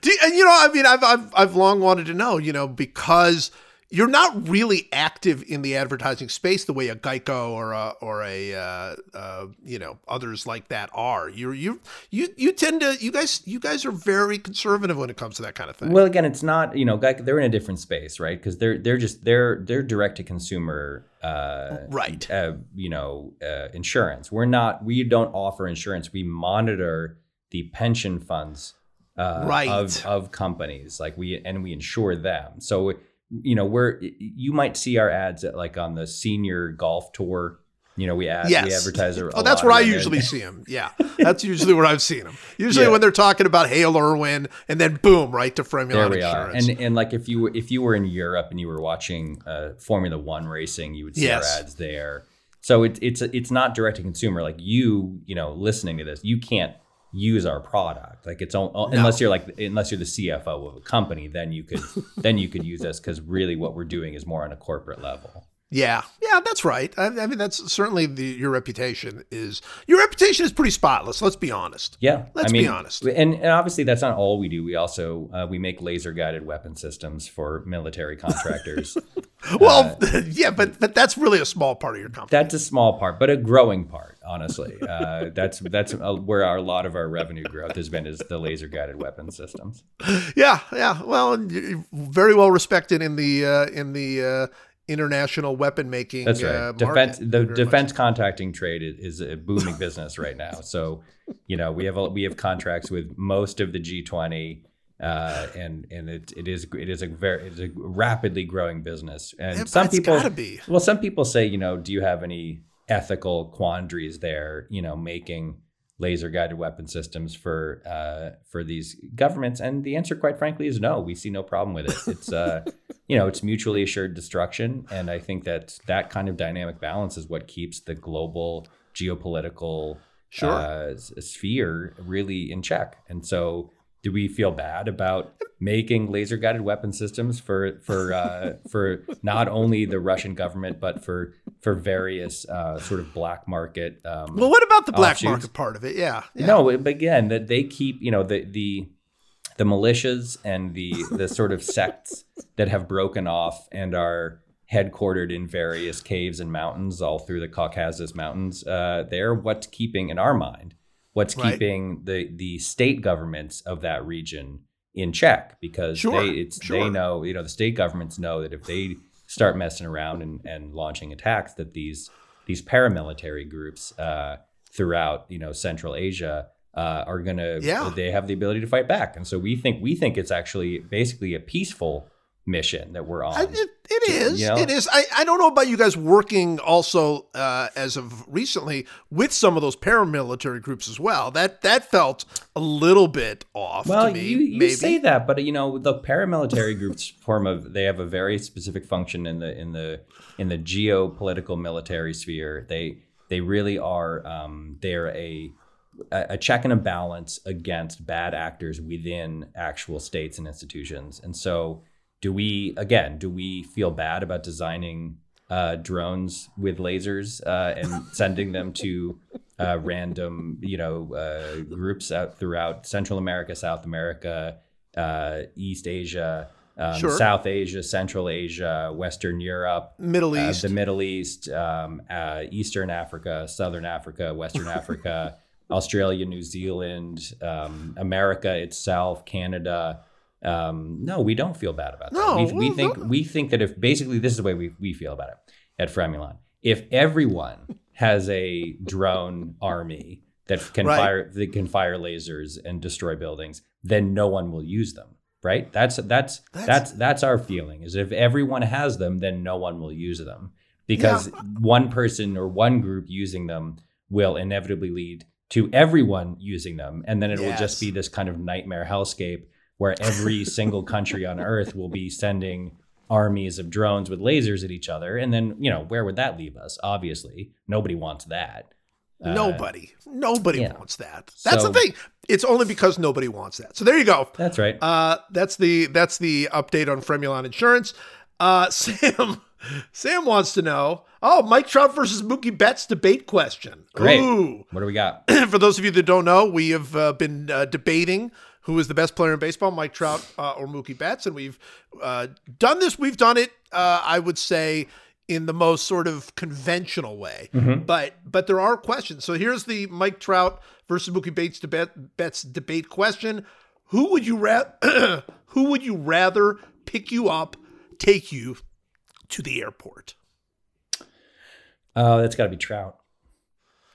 Do, and you know, I mean, I've, I've I've long wanted to know, you know, because you're not really active in the advertising space the way a Geico or a or a uh, uh, you know others like that are. You're you you you tend to you guys you guys are very conservative when it comes to that kind of thing. well, again, it's not you know Geico- they're in a different space, right? Because they're they're just they're they're direct to consumer, uh, Right. Uh, you know, uh, insurance. We're not. We don't offer insurance. We monitor the pension funds. Uh, Right. of of companies like we and we insure them so you know we're you might see our ads at like on the senior golf tour you know we ad we Yes. advertise a, [laughs] Oh, that's where I usually [laughs] see them. Yeah, that's usually where I've seen them. Usually Yeah. when they're talking about Hale Irwin, and then boom, right to Fremulon there we are and and like if you were if you were in Europe and you were watching uh, Formula One racing you would see Yes. our ads there so it's it's it's not direct to consumer like you you know listening to this you can't use our product. Like it's all, unless you're like unless you're the CFO of a company then you could [laughs] then you could use us because really what we're doing is more on a corporate level yeah, yeah, that's right. I, I mean, that's certainly the your reputation is your reputation is pretty spotless. Let's be honest. Yeah, Let's I mean, be honest. And, and obviously, that's not all we do. We also uh, we make laser guided weapon systems for military contractors. [laughs] Well, [laughs] yeah, but but that's really a small part of your company. that's a small part, but a growing part. Honestly, uh, [laughs] that's that's uh, where our, a lot of our revenue growth has been is the laser guided weapon systems. yeah, yeah. Well, very well respected in the uh, in the uh, international weapon making. That's right. Uh, defense the Very much. defense contracting trade is, a booming [laughs] business right now. So, you know, we have a, we have contracts with most of the G20 uh, and and it, it is it is a very it is a rapidly growing business. And Yeah, some people be. well, some people say, you know, do you have any ethical quandaries there? You know, making laser guided weapon systems for uh, for these governments, and the answer, quite frankly, is no. We see no problem with it. It's uh, [laughs] you know, it's mutually assured destruction, and I think that that kind of dynamic balance is what keeps the global geopolitical Sure. uh, sphere really in check. And so, do we feel bad about making laser guided weapon systems for for uh, for not only the Russian government but for for various uh, sort of black market? Um, Well, what about the black offshoots? market part of it? Yeah. yeah. no, but again, that they keep you know the the the militias and the the sort of sects [laughs] that have broken off and are headquartered in various caves and mountains all through the Caucasus Mountains. Uh, they're what's keeping, in our mind, what's Right. keeping the the state governments of that region in check because Sure, they it's sure. they know you know the state governments know that if they start messing around and, and launching attacks that these these paramilitary groups uh, throughout you know Central Asia uh, are gonna Yeah. they have the ability to fight back and so we think we think it's actually basically a peaceful mission that we're on. I, it, it is. you know? It is. I, I don't know about you guys working also uh, as of recently with some of those paramilitary groups as well. That that felt a little bit off. Well, to me, you, you maybe. say that, but you know the paramilitary groups [laughs] form of they have a very specific function in the in the in the geopolitical military sphere. They they really are um, they're a a check and a balance against bad actors within actual states and institutions. And so, do we again? Do we feel bad about designing uh, drones with lasers uh, and [laughs] sending them to uh, random, you know, uh, groups out throughout Central America, South America, uh, East Asia, um, Sure. South Asia, Central Asia, Western Europe, Middle uh, East. the Middle East, um, uh, Eastern Africa, Southern Africa, Western [laughs] Africa, Australia, New Zealand, um, America itself, Canada. Um, no, we don't feel bad about that. No, we, we think we think that if basically this is the way we, we feel about it at Fremulon. If everyone has a drone army that can Right. fire that can fire lasers and destroy buildings, then no one will use them. Right? That's that's That's- that's that's our feeling. Is if everyone has them, then no one will use them because one person or one group using them will inevitably lead to everyone using them, and then it will just be this kind of nightmare hellscape where every single country on Earth will be sending armies of drones with lasers at each other, and then you know where would that leave us? Obviously, nobody wants that. Uh, nobody, nobody yeah. wants that. That's So- the thing. It's only because nobody wants that. So there you go. That's right. Uh, that's the that's the update on Fremulon Insurance. Uh, [laughs] Sam Sam wants to know. Oh, Mike Trout versus Mookie Betts debate question. Great. Ooh. what do we got? [clears throat] For those of you that don't know, we have uh, been uh, debating who is the best player in baseball, Mike Trout uh, or Mookie Betts, and we've uh, done this. We've done it. Uh, I would say in the most sort of conventional way, but but there are questions. So here's the Mike Trout versus Mookie Betts debate Betts debate question: Who would you ra- [clears throat] Who would you rather pick you up, take you to the airport? Oh, that's got to be Trout.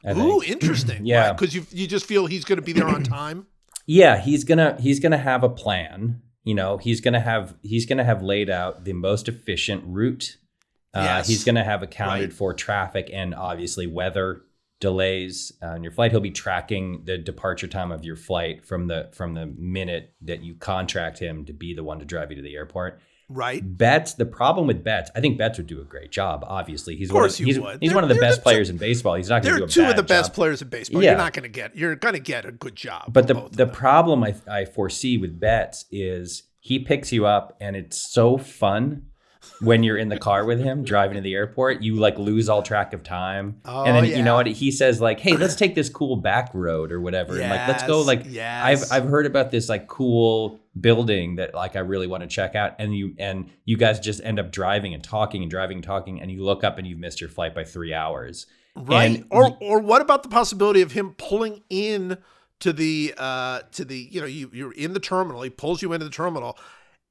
I Ooh, think. [clears throat] interesting. Yeah. because you you just feel he's going to be there on time. Yeah, he's gonna he's gonna have a plan. You know, he's gonna have he's gonna have laid out the most efficient route. Uh, Yes. He's gonna have accounted Right. for traffic and obviously weather delays uh, on your flight. He'll be tracking the departure time of your flight from the from the minute that you contract him to be the one to drive you to the airport. Right. Betts, the problem with Betts, I think Betts would do a great job. Obviously, he's Of course one of, he's, would. he's They're- one of the best the two- players in baseball. He's not going to do a two of the best players in baseball. Yeah. You're not going to get. You're going to get a good job. But the from both of the problem I, I foresee with Betts is he picks you up and it's so fun when you're in the car with him driving to the airport. You like lose all track of time. Oh, and then yeah. you oh, know what he says like, "Hey, let's take this cool back road or whatever." and like, let's go like yes. I've I've heard about this like cool building that like I really want to check out and you and you guys just end up driving and talking and driving and talking and you look up and you've missed your flight by 3 hours. right. and Or or what about the possibility of him pulling in to the uh to the you know you you're in the terminal. He pulls you into the terminal.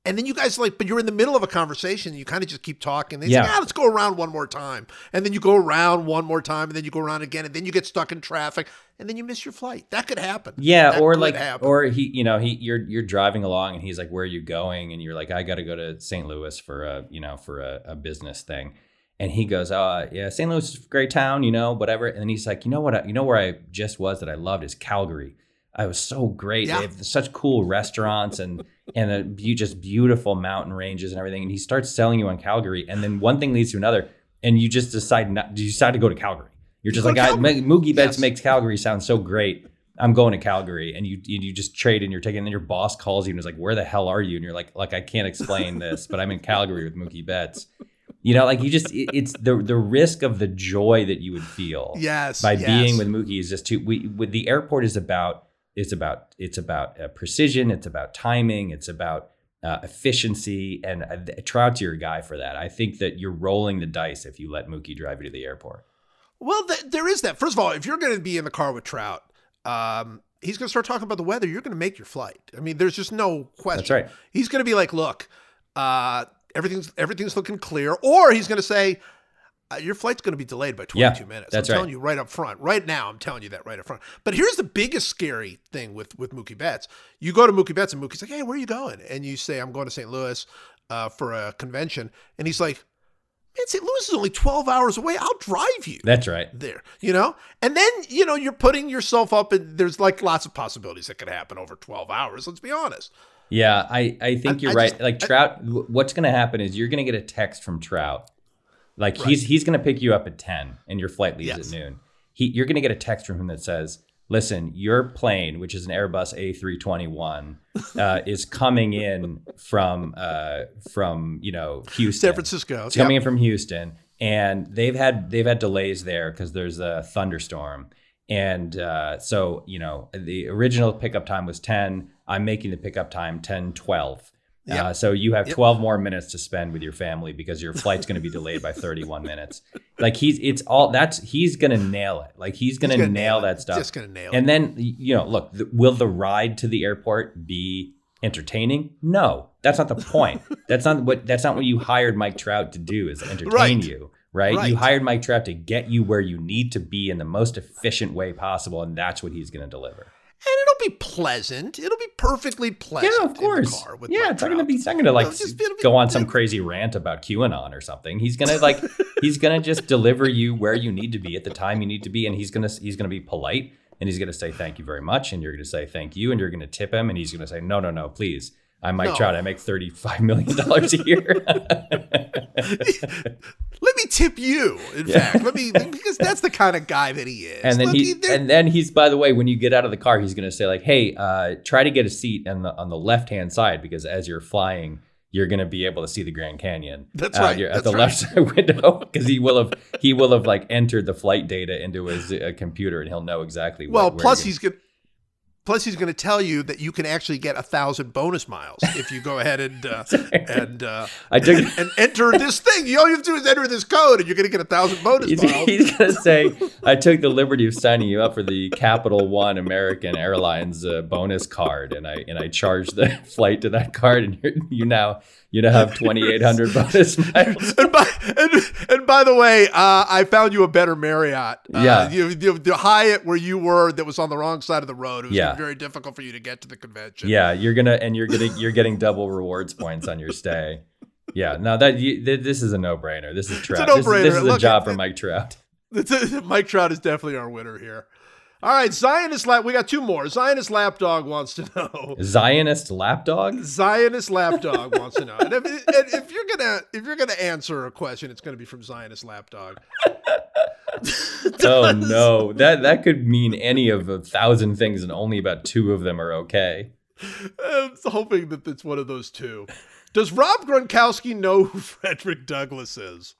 And then you guys like, but you're in the middle of a conversation. And You kind of just keep talking. Like, Yeah. ah, let's go around one more time. And then you go around one more time, and then you go around again, and then you get stuck in traffic, and then you miss your flight. That could happen. Yeah, That or like, happen. or he, you know, he, you're you're driving along, and he's like, "Where are you going?" And you're like, "I got to go to St. Louis for a, you know, for a, a business thing." And he goes, "Uh, yeah, St. Louis is a great town, you know, whatever." And then he's like, "You know what? I, you know where I just was that I loved is Calgary. I was so great. Yeah. They have such cool restaurants and and a be- just beautiful mountain ranges and everything." And he starts selling you on Calgary, and then one thing leads to another, and you just decide not, you decide to go to Calgary. You're just like, I, Mookie Betts Yes. makes Calgary sound so great. I'm going to Calgary, and you you just trade and you're taking. And then your boss calls you and is like, "Where the hell are you?" And you're like, "Like I can't explain this, but I'm in Calgary with Mookie Betts." You know, like you just it- it's the the risk of the joy that you would feel yes, by yes. being with Mookie is just too. We with the airport is about it's about it's about uh, precision, it's about timing, it's about uh, efficiency, and uh, Trout's your guy for that. I think that you're rolling the dice if you let Mookie drive you to the airport. Well, th- there is that. First of all, if you're going to be in the car with Trout, um, he's going to start talking about the weather. You're going to make your flight. I mean, there's just no question. That's right. He's going to be like, "Look, uh, everything's everything's looking clear," or he's going to say, "Your flight's going to be delayed by 22 Yeah, minutes." that's I'm right. telling you right up front. Right now, I'm telling you that right up front. But here's the biggest scary thing with with Mookie Betts. You go to Mookie Betts, and Mookie's like, "Hey, where are you going?" And you say, "I'm going to St. Louis uh, for a convention," and he's like. Man, St. Louis is only 12 hours away. I'll drive you That's right. there, you know? And then, you know, you're putting yourself up and there's like lots of possibilities that could happen over 12 hours, let's be honest. Yeah, I, I think I- you're I right. just- like Trout, w- what's going to happen is you're going to get a text from Trout. Like he's he's going to pick you up at ten, and your flight leaves Yes. at noon. He you're going to get a text from him that says, "Listen, your plane, which is an Airbus A321, [laughs] uh, is coming in from uh, from you know Houston, San Francisco. it's coming in from Houston, and they've had they've had delays there because there's a thunderstorm, and uh, so you know the original pickup time was ten. I'm making the pickup time 10, 12. Yep. Uh, so you have Yep. 12 more minutes to spend with your family because your flight's going to be delayed by 31 [laughs] minutes. Like he's it's all that's he's going to nail it. Like he's going to nail it. that stuff. Just going to nail And it. then you know, look, th- will the ride to the airport be entertaining? No, that's not the point. [laughs] that's not what that's not what you hired Mike Trout to do is entertain Right. you, right? Right. You hired Mike Trout to get you where you need to be in the most efficient way possible, and that's what he's going to deliver. And it'll be pleasant. It'll be perfectly pleasant. Yeah, of course. Car with yeah, it's not gonna be. It's not to like just be- go on some crazy rant about QAnon or something. He's gonna like [laughs] he's gonna just deliver you where you need to be at the time you need to be, and he's gonna he's gonna be polite. and he's going to say thank you very much, and you're going to say thank you, and you're going to tip him, and he's going to say no, no, no, please. I'm Mike No. Trout. I make thirty five million dollars a year. [laughs] Let me tip you. In Yeah. fact, let me because that's the kind of guy that he is. and then Look, he and then he's by the way when you get out of the car he's going to say like hey uh, try to get a seat on the on the left hand side because as you're flying you're going to be able to see the grand canyon That's Uh, right, at that's the left side [laughs] window because he will have he will have like entered the flight data into his uh, computer and he'll know exactly well, what, plus he's gonna. Plus, he's going to tell you that you can actually get a thousand bonus miles if you go ahead and uh, [laughs] and uh, I took and enter this thing. You all you have to do is enter this code, and you're going to get a thousand bonus He's, miles. he's gonna say, "I took the liberty of signing you up for the Capital One American Airlines uh, bonus card, and I and I charged the [laughs] flight to that card, and you're, you now you now have twenty eight hundred [laughs] bonus miles." and by and, and by the way, uh, I found you a better Marriott. Uh, Yeah. you, you, the Hyatt where you were that was on the wrong side of the road. It was Yeah. very difficult for you to get to the convention. Yeah, you're gonna and you're getting you're getting double rewards points on your stay. Yeah, no, that you, th- this is a no brainer. This is Trout. This is- no-brainer. This is, a Look, job for Mike Trout. [laughs] Mike Trout is definitely our winner here. All right, Zionist lap. We got two more. Zionist lapdog wants to know. Zionist lapdog. Zionist lapdog wants to know. And if, and if you're gonna if you're gonna answer a question, it's gonna be from Zionist lapdog. [laughs] Oh no, that that could mean any of a thousand things, and only about two of them are okay. I'm hoping that it's one of those two. Does Rob Gronkowski know who Frederick Douglass is?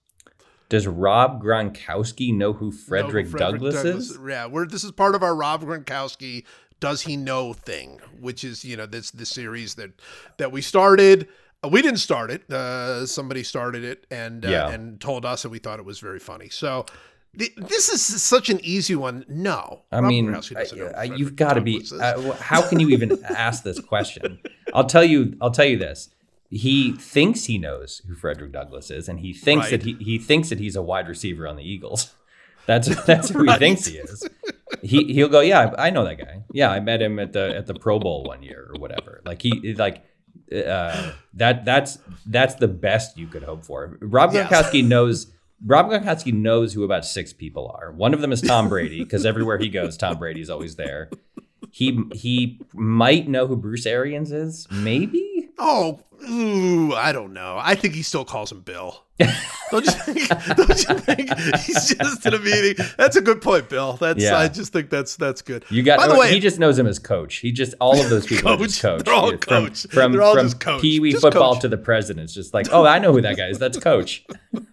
Does Rob Gronkowski know who Know who Frederick, Douglass, is? Yeah, we're this is part of our Rob Gronkowski does he know thing, which is you know this the series that that we started. Uh, we didn't start it. Uh, somebody started it and uh, Yeah. and told us, and we thought it was very funny. So. th- This is such an easy one. No, I mean, I- you've got to be. Douglass. Uh, how can you even [laughs] ask this question? I'll tell you. I'll tell you this. He thinks he knows who Frederick Douglass is, and he thinks that he, he thinks that he's a wide receiver on the Eagles. [laughs] That's that's who he thinks he is. He he'll go, yeah, I I know that guy. Yeah, I met him at the at the Pro Bowl one year or whatever. Like he like uh, that that's that's the best you could hope for. Rob Yes. Gronkowski knows. Rob Gronkowski knows who about six people are. One of them is Tom Brady because everywhere he goes, Tom Brady's always there. He he might know who Bruce Arians is, maybe. Oh, ooh, I don't know. I think he still calls him Bill. [laughs] don't you think? Don't you think he's just in a meeting? That's a good point, Bill. That's Yeah. I just think that's that's good. You got. By the oh, way, he just knows him as coach. He just all of those people [laughs] Coach. coach. They're all Yeah, coach. From from, They're all from just coach. Pee Wee football coach. to the president. It's just like, oh, I know who that guy is. That's coach. [laughs]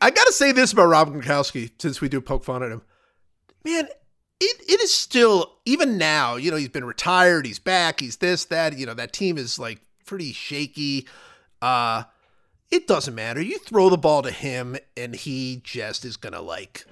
I got to say this about Rob Gronkowski since we do poke fun at him. Man, it, it is still even now. You know, he's been retired. He's back. He's this that. You know, that team is like pretty shaky. Uh, it doesn't matter. You throw the ball to him, and he just is gonna like.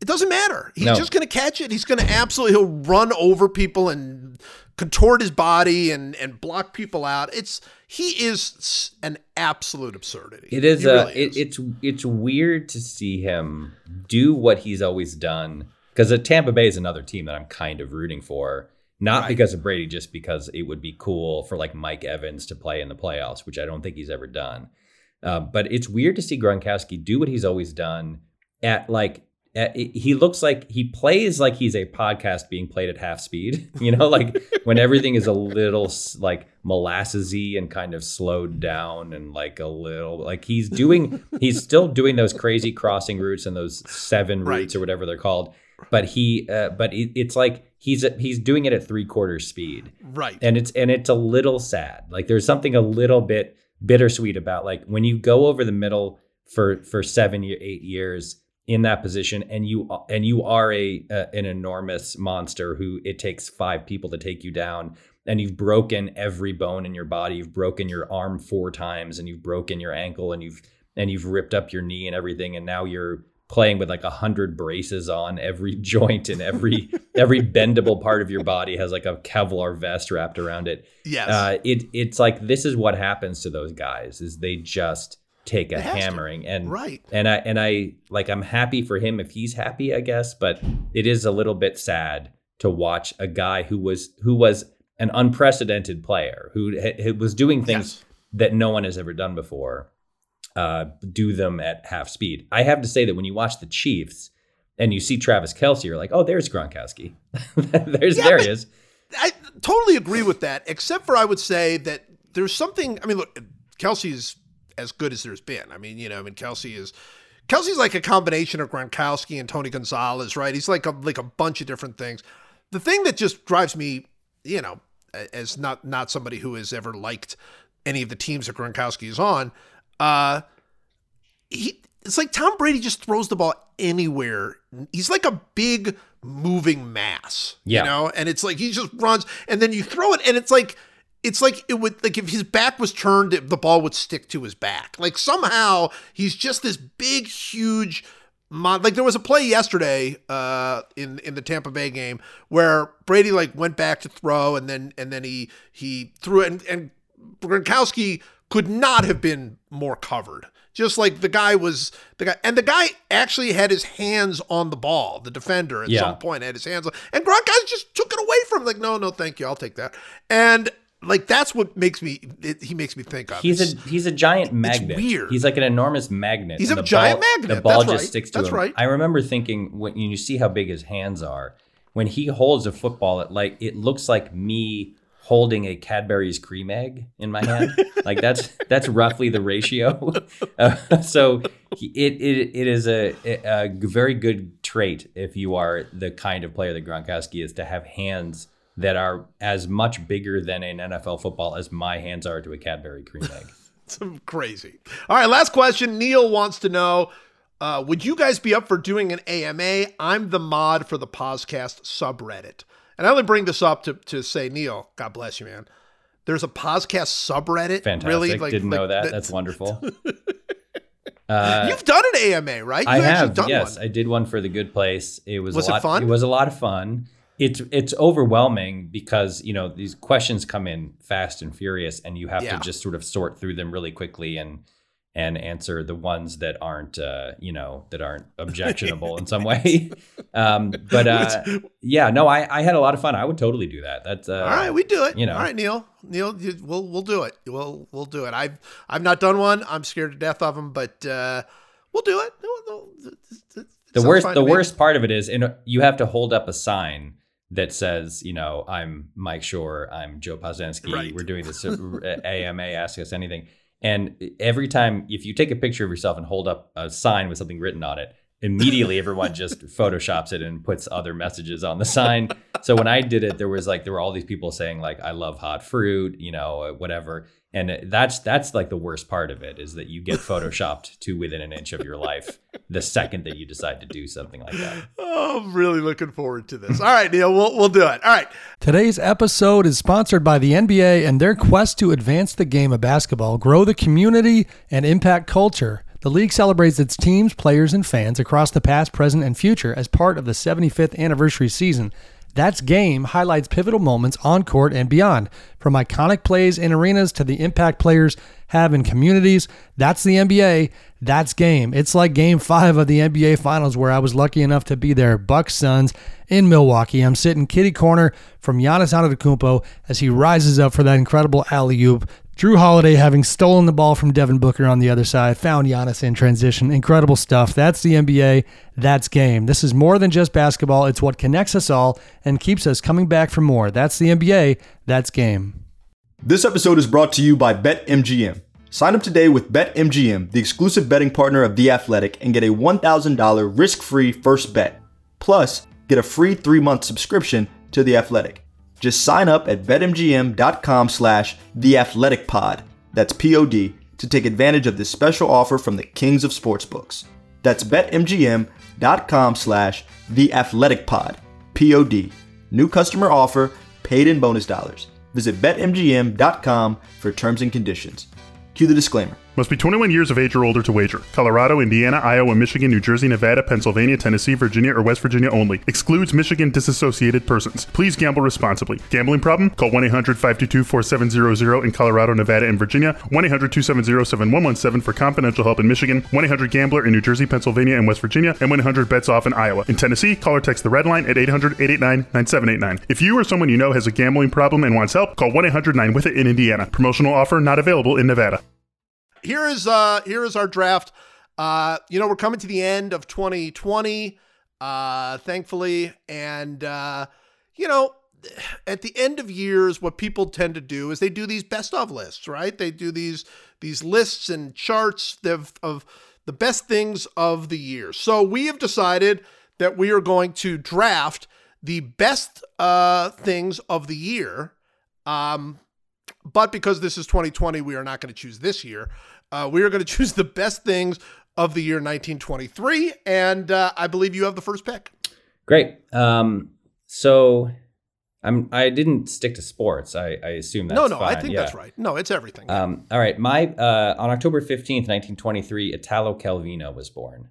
It doesn't matter. He's No. just gonna catch it. He's gonna absolutely. He'll run over people and contort his body and and block people out. It's he is an absolute absurdity. It is. He Uh, really it, is. it's it's weird to see him do what he's always done. Because the Tampa Bay is another team that I'm kind of rooting for, not Right. because of Brady, just because it would be cool for like Mike Evans to play in the playoffs, which I don't think he's ever done. Uh, but it's weird to see Gronkowski do what he's always done at like. At, he looks like he plays like he's a podcast being played at half speed. [laughs] You know, like when everything is a little like molassesy and kind of slowed down and like a little like he's doing he's still doing those crazy crossing routes and those seven Right. routes or whatever they're called. But he uh, but it, it's like he's he's doing it at three quarters speed. Right. and it's and it's a little sad. Like there's something a little bit bittersweet about like when you go over the middle for for seven year eight years in that position and you and you are a, a an enormous monster who it takes five people to take you down and you've broken every bone in your body. You've broken your arm four times and you've broken your ankle and you've and you've ripped up your knee and everything. And now you're playing with like a hundred braces on every [laughs] joint and every every bendable part of your body has like a Kevlar vest wrapped around it. Yes. Uh, it it's like this is what happens to those guys is they just take a has to. hammering and right. and I and I like I'm happy for him if he's happy I guess but it is a little bit sad to watch a guy who was who was an unprecedented player who, who was doing things Yes. that no one has ever done before uh, do them at half speed. I have to say that when you watch the Chiefs, and you see Travis Kelce, you're like, oh, there's Gronkowski. [laughs] there's there he is. I totally agree with that, except for I would say that there's something. I mean, look, Kelce's as good as there's been. I mean, you know, I mean, Kelce is Kelce's like a combination of Gronkowski and Tony Gonzalez, right? He's like a like a bunch of different things. The thing that just drives me, you know, as not not somebody who has ever liked any of the teams that Gronkowski is on, uh, he it's like Tom Brady just throws the ball anywhere. He's like a big moving mass, Yeah. you know, and it's like he just runs and then you throw it and it's like it's like it would like if his back was turned, the ball would stick to his back. Like somehow he's just this big, huge. Mon- like there was a play yesterday uh, in in the Tampa Bay game where Brady like went back to throw and then and then he he threw it and, and Gronkowski could not have been more covered. Just like the guy was the guy, and the guy actually had his hands on the ball. The defender at Yeah. some point had his hands on, and Gronkowski just took it away from him. Like, no, no, thank you, I'll take that. And like that's what makes me it, he makes me think of. He's It's- a he's a giant magnet. weird. He's like an enormous magnet. He's a giant ball- magnet. The ball That's just right. sticks to him. That's him. right. I remember thinking when you see how big his hands are, when he holds a football, it like it looks like me holding a Cadbury's cream egg in my hand. [laughs] like that's that's roughly the ratio. [laughs] Uh, so he, it, it it is a, a very good trait if you are the kind of player that Gronkowski is to have hands that are as much bigger than an NFL football as my hands are to a Cadbury cream egg. [laughs] some crazy. All right, last question. Neil wants to know uh, Would you guys be up for doing an AMA? I'm the mod for the podcast subreddit. And I only bring this up to, to say, Neil, God bless you, man. There's a podcast subreddit. Fantastic. Really? Like, Didn't like know that. That's wonderful. [laughs] Uh, You've done an AMA, right? I You've actually have. done Yes, one. I did one for the Good Place. It was, Was a it lot. fun? It was a lot of fun. It's it's overwhelming because you know these questions come in fast and furious, and you have Yeah. to just sort of sort through them really quickly and and answer the ones that aren't uh, you know that aren't [laughs] objectionable in some way. Um, but uh, yeah, no, I, I had a lot of fun. I would totally do that. That's uh, All right, we do it. you know. All right, Neil. Neil, you, we'll we'll do it. We'll we'll do it. I've I've not done one. I'm scared to death of them, but uh, we'll do it. The sounds worst the worst part of it is and you have to hold up a sign that says you know i'm mike Schur i'm joe Posnanski. Right. we're doing this [laughs] ama ask us anything and every time if you take a picture of yourself and hold up a sign with something written on it immediately everyone just [laughs] photoshops it and puts other messages on the sign. So when i did it there was like there were all these people saying like i love hot fruit you know whatever and that's that's like the worst part of it is that you get photoshopped [laughs] to within an inch of your life the second that you decide to do something like that [laughs] Oh, I'm really looking forward to this. All right, Neil, we'll we'll do it. All right. Today's episode is sponsored by the NBA and their quest to advance the game of basketball, grow the community, and impact culture. The league celebrates its teams, players, and fans across the past, present, and future as part of the 75th anniversary season. That's Game highlights pivotal moments on court and beyond, from iconic plays in arenas to the impact players have in communities. That's the NBA. That's Game. It's like Game 5 of the NBA Finals where I was lucky enough to be there. Bucks Suns in Milwaukee. I'm sitting kitty corner from Giannis Antetokounmpo as he rises up for that incredible alley-oop. Jrue Holiday having stolen the ball from Devin Booker on the other side, found Giannis in transition. Incredible stuff. That's the NBA. That's game. This is more than just basketball. It's what connects us all and keeps us coming back for more. That's the NBA. That's game. This episode is brought to you by BetMGM. Sign up today with BetMGM, the exclusive betting partner of The Athletic, and get a $1,000 risk free first bet. Plus, get a free three month subscription to The Athletic. Just sign up at betmgm.com slash theathleticpod, that's P-O-D, to take advantage of this special offer from the kings of sportsbooks. That's betmgm.com slash theathleticpod, P-O-D. New customer offer, paid in bonus dollars. Visit betmgm.com for terms and conditions. Cue the disclaimer. Must be 21 years of age or older to wager. Colorado, Indiana, Iowa, Michigan, New Jersey, Nevada, Pennsylvania, Tennessee, Virginia, or West Virginia only. Excludes Michigan disassociated persons. Please gamble responsibly. Gambling problem? Call 1 800 522 4700 in Colorado, Nevada, and Virginia. 1 800 270 7117 for confidential help in Michigan. 1 800 Gambler in New Jersey, Pennsylvania, and West Virginia. And 1 800 Bets Off in Iowa. In Tennessee, call or text the red line at 800 889 9789. If you or someone you know has a gambling problem and wants help, call 1 800 9 with it in Indiana. Promotional offer not available in Nevada. Here is uh here is our draft. Uh, you know, we're coming to the end of 2020. uh, thankfully. And, uh, you know, at the end of years, what people tend to do is they do these best of lists, right? They do these these lists and charts of, of the best things of the year. So we have decided that we are going to draft the best uh, things of the year. Um, but because this is 2020, we are not going to choose this year. Uh, we are going [laughs] to choose the best things of the year 1923. And uh, I believe you have the first pick. Great. Um, so I'm I didn't stick to sports. I, I assume that's no, no, fine. I think yeah. that's right. No, it's everything. Um, all right. My uh, on October 15th, 1923, Italo Calvino was born.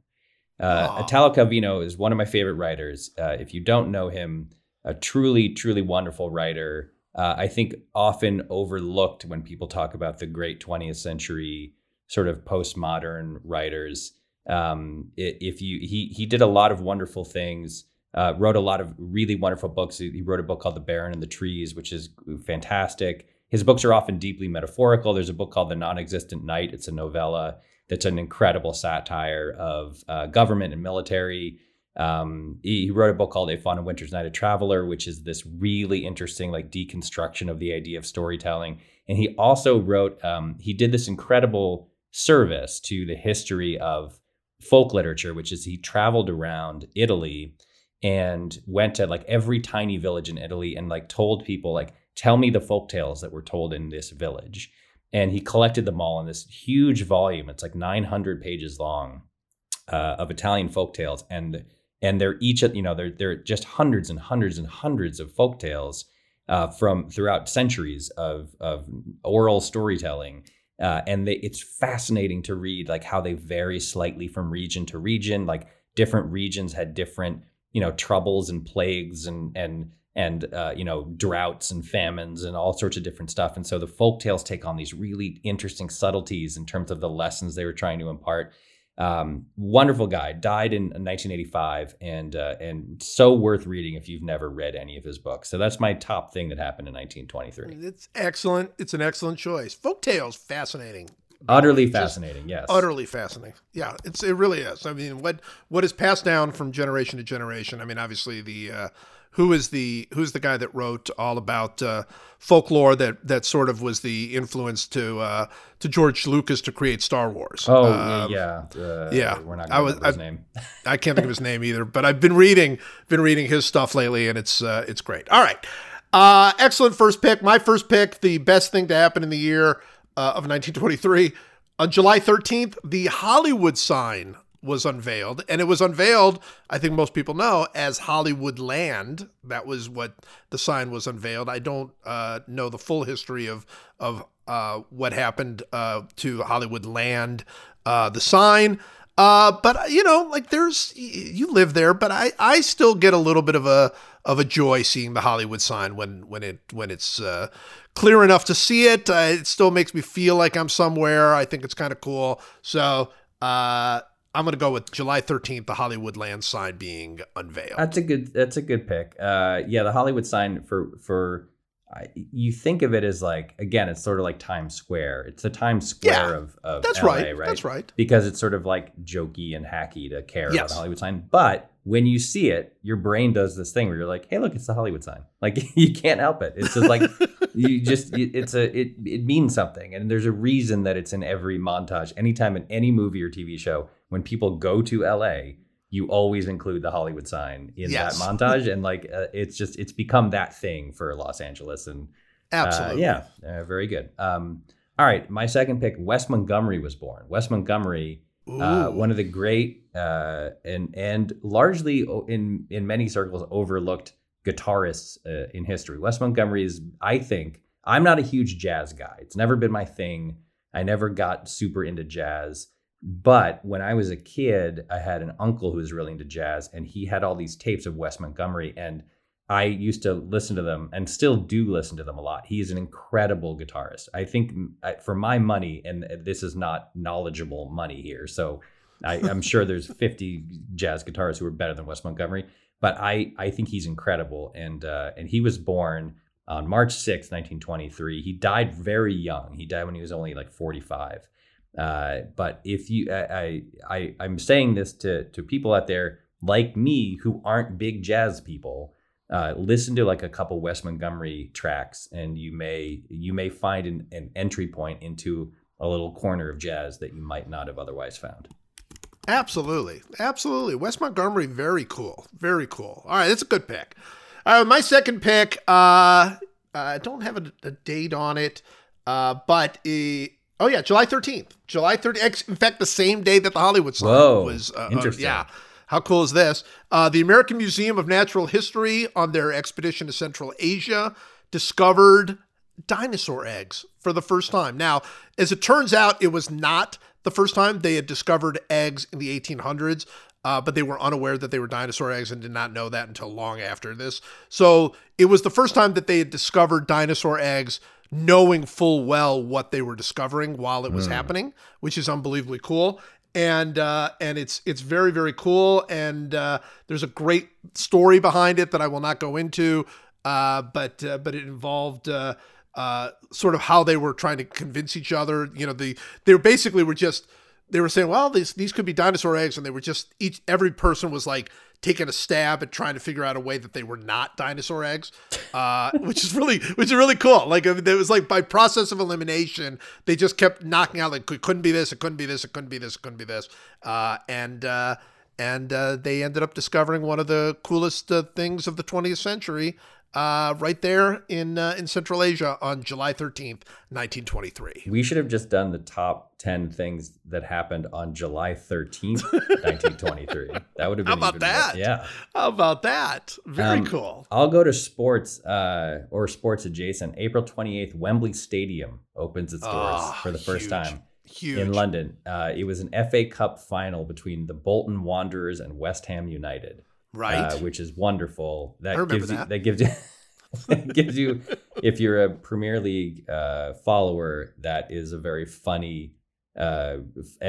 Uh. Italo Calvino is one of my favorite writers. Uh, if you don't know him, a truly, truly wonderful writer. Uh, I think often overlooked when people talk about the great 20th century sort of postmodern writers. Um, if you he he did a lot of wonderful things. Uh, wrote a lot of really wonderful books. He wrote a book called The Baron and the Trees, which is fantastic. His books are often deeply metaphorical. There's a book called The Non-Existent Knight. It's a novella that's an incredible satire of uh, government and military. Um, he, he wrote a book called a Winter's Night a Traveler, which is this really interesting like deconstruction of the idea of storytelling. And he also wrote, um, he did this incredible service to the history of folk literature, which is he traveled around Italy and went to like every tiny village in Italy and like told people like tell me the folk tales that were told in this village. And he collected them all in this huge volume. It's like 900 pages long uh, of Italian folk tales. And and they're each you know they're they're just hundreds and hundreds and hundreds of folk tales uh, from throughout centuries of of oral storytelling. Uh, and they, it's fascinating to read like how they vary slightly from region to region. Like different regions had different you know troubles and plagues and and and uh, you know droughts and famines and all sorts of different stuff. And so the folk tales take on these really interesting subtleties in terms of the lessons they were trying to impart um, wonderful guy died in 1985 and uh, and so worth reading if you've never read any of his books so that's my top thing that happened in 1923 it's excellent. It's an excellent choice. Folk tales, fascinating. utterly Just fascinating yes Utterly fascinating. Yeah, it's it really is. I mean, what what is passed down from generation to generation? I mean, obviously the uh, who is the who's the guy that wrote all about uh, folklore that that sort of was the influence to uh, to George Lucas to create Star Wars. oh Um, yeah uh, yeah, we're not I was- his I- name [laughs] I can't think of his name either, but I've been reading been reading his stuff lately, and it's uh, it's great. All right, uh, excellent first pick. My first pick, the best thing to happen in the year uh, of 1923. On July 13th, the Hollywood sign was unveiled, and it was unveiled. I think most people know as Hollywood Land. That was what the sign was unveiled. I don't uh, know the full history of of uh, what happened uh, to Hollywood Land, uh, the sign. Uh, but you know, like there's you live there, but I I still get a little bit of a of a joy seeing the Hollywood sign when when it when it's uh, clear enough to see it. Uh, it still makes me feel like I'm somewhere. I think it's kind of cool. So uh, I'm gonna go with July 13th, the Hollywood land sign being unveiled. That's a good. That's a good pick. Uh, yeah, the Hollywood sign for for I you think of it as like again, it's sort of like Times Square. It's the Times Square Yeah, of of That's LA, right. right? That's right. Because it's sort of like jokey and hacky to care about the Hollywood sign. But when you see it, your brain does this thing where you're like, "Hey, look, it's the Hollywood sign." [laughs] Like you can't help it. It's just like [laughs] you just it's a it it means something, and there's a reason that it's in every montage. Anytime in any movie or TV show, when people go to LA, you always include the Hollywood sign in Yes. that montage, and like uh, it's just it's become that thing for Los Angeles, and uh, Absolutely. yeah, uh, very good. Um, all right, my second pick, Wes Montgomery was born. Wes Montgomery, uh, one of the great uh, and and largely in in many circles overlooked guitarists uh, in history. Wes Montgomery is, I think, I'm not a huge jazz guy. It's never been my thing. I never got super into jazz. But when I was a kid, I had an uncle who was really into jazz, and he had all these tapes of Wes Montgomery, and I used to listen to them and still do listen to them a lot. He is an incredible guitarist. I think mm, for my money, and this is not knowledgeable money here, so I, I'm [laughs] sure there's 50 jazz guitarists who are better than Wes Montgomery, but I, I think he's incredible. And uh, and he was born on March 6, 1923. He died very young. He died when he was only like 45. Uh, but if you, I, I, I, I'm saying this to to people out there. like me who aren't big jazz people, uh, listen to like a couple Wes Montgomery tracks, and you may you may find an, an entry point into a little corner of jazz that you might not have otherwise found. Absolutely. Absolutely. Wes Montgomery, very cool. Very cool. All right, that's a good pick. Right, my second pick, uh, I don't have a, a date on it, uh, but uh, oh yeah, July 13th. July 13th. In fact, the same day that the Hollywood sign Whoa, was. Uh, uh, yeah. How cool is this? Uh, the American Museum of Natural History, on their expedition to Central Asia, discovered dinosaur eggs for the first time. Now, as it turns out, it was not the first time they had discovered eggs in the 1800s, uh, but they were unaware that they were dinosaur eggs and did not know that until long after this. So it was the first time that they had discovered dinosaur eggs, knowing full well what they were discovering while it was happening, which is unbelievably cool. And uh, and it's it's very very cool. And uh, there's a great story behind it that I will not go into. Uh, but uh, but it involved uh, uh, sort of how they were trying to convince each other. You know, the they were basically were just they were saying, well, these these could be dinosaur eggs, and they were just each every person was like taking a stab at trying to figure out a way that they were not dinosaur eggs, uh, [laughs] which is really which is really cool. Like it was like by process of elimination, they just kept knocking out like it couldn't be this, it couldn't be this, it couldn't be this, it couldn't be this, uh, and. Uh, and uh, they ended up discovering one of the coolest uh, things of the 20th century uh, right there in uh, in Central Asia on July 13th, 1923. We should have just done the top 10 things that happened on July 13th, 1923. [laughs] That would have been How about even more- that? yeah. How about that? Very Um, cool. I'll go to sports uh, or sports adjacent. April 28th, Wembley Stadium opens its doors Ah, for the first huge. time Huge. in London. Uh, it was an FA Cup final between the Bolton Wanderers and West Ham United, right? uh, which is wonderful. That gives you that. that gives you [laughs] that gives you if you're a Premier League uh, follower, that is a very funny uh,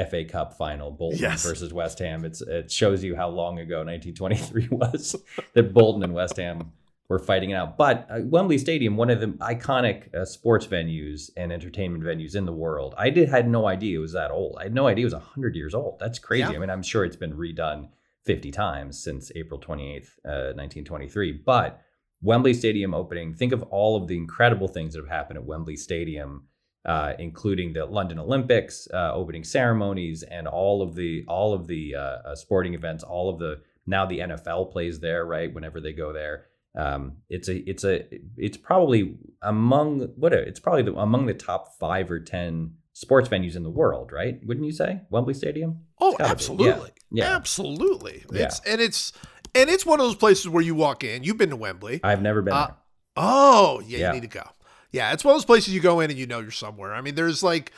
FA Cup final, Bolton Yes. versus West Ham. It's it shows you how long ago 1923 [laughs] was that Bolton and West Ham were fighting it out. But uh, Wembley Stadium, one of the iconic uh, sports venues and entertainment venues in the world. I did had no idea it was that old. I had no idea it was 100 years old. That's crazy. Yeah. I mean, I'm sure it's been redone 50 times since April 28th, uh, 1923. But Wembley Stadium opening, think of all of the incredible things that have happened at Wembley Stadium, uh, including the London Olympics uh, opening ceremonies and all of the all of the uh, uh, sporting events. All of the now the NFL plays there, right? Whenever they go there, um, it's a it's a it's probably among what it's probably the, among the top five or ten sports venues in the world, right? Wouldn't you say Wembley Stadium? oh, It's gotta be. absolutely. Yeah. Yeah. Absolutely. Yeah. It's and it's and it's one of those places where you walk in. You've been to Wembley. I've never been Uh. Oh, yeah, Yeah. you need to go. Yeah, it's one of those places you go in and you know you're somewhere. I mean, there's like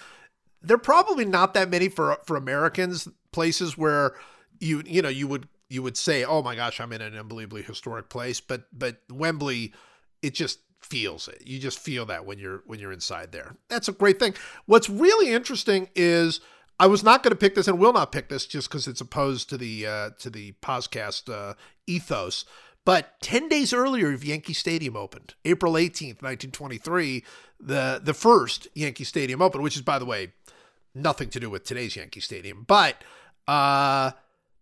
there are probably not that many for for Americans places where you you know you would you would say, "Oh my gosh, I'm in an unbelievably historic place," but but Wembley it just feels it. You just feel that when you're when you're inside there. That's a great thing. What's really interesting is I was not going to pick this and will not pick this just because it's opposed to the uh, to the podcast uh, ethos. But 10 days earlier, Yankee Stadium opened, April 18th, 1923, the, the first Yankee Stadium opened, which is, by the way, nothing to do with today's Yankee Stadium. But uh,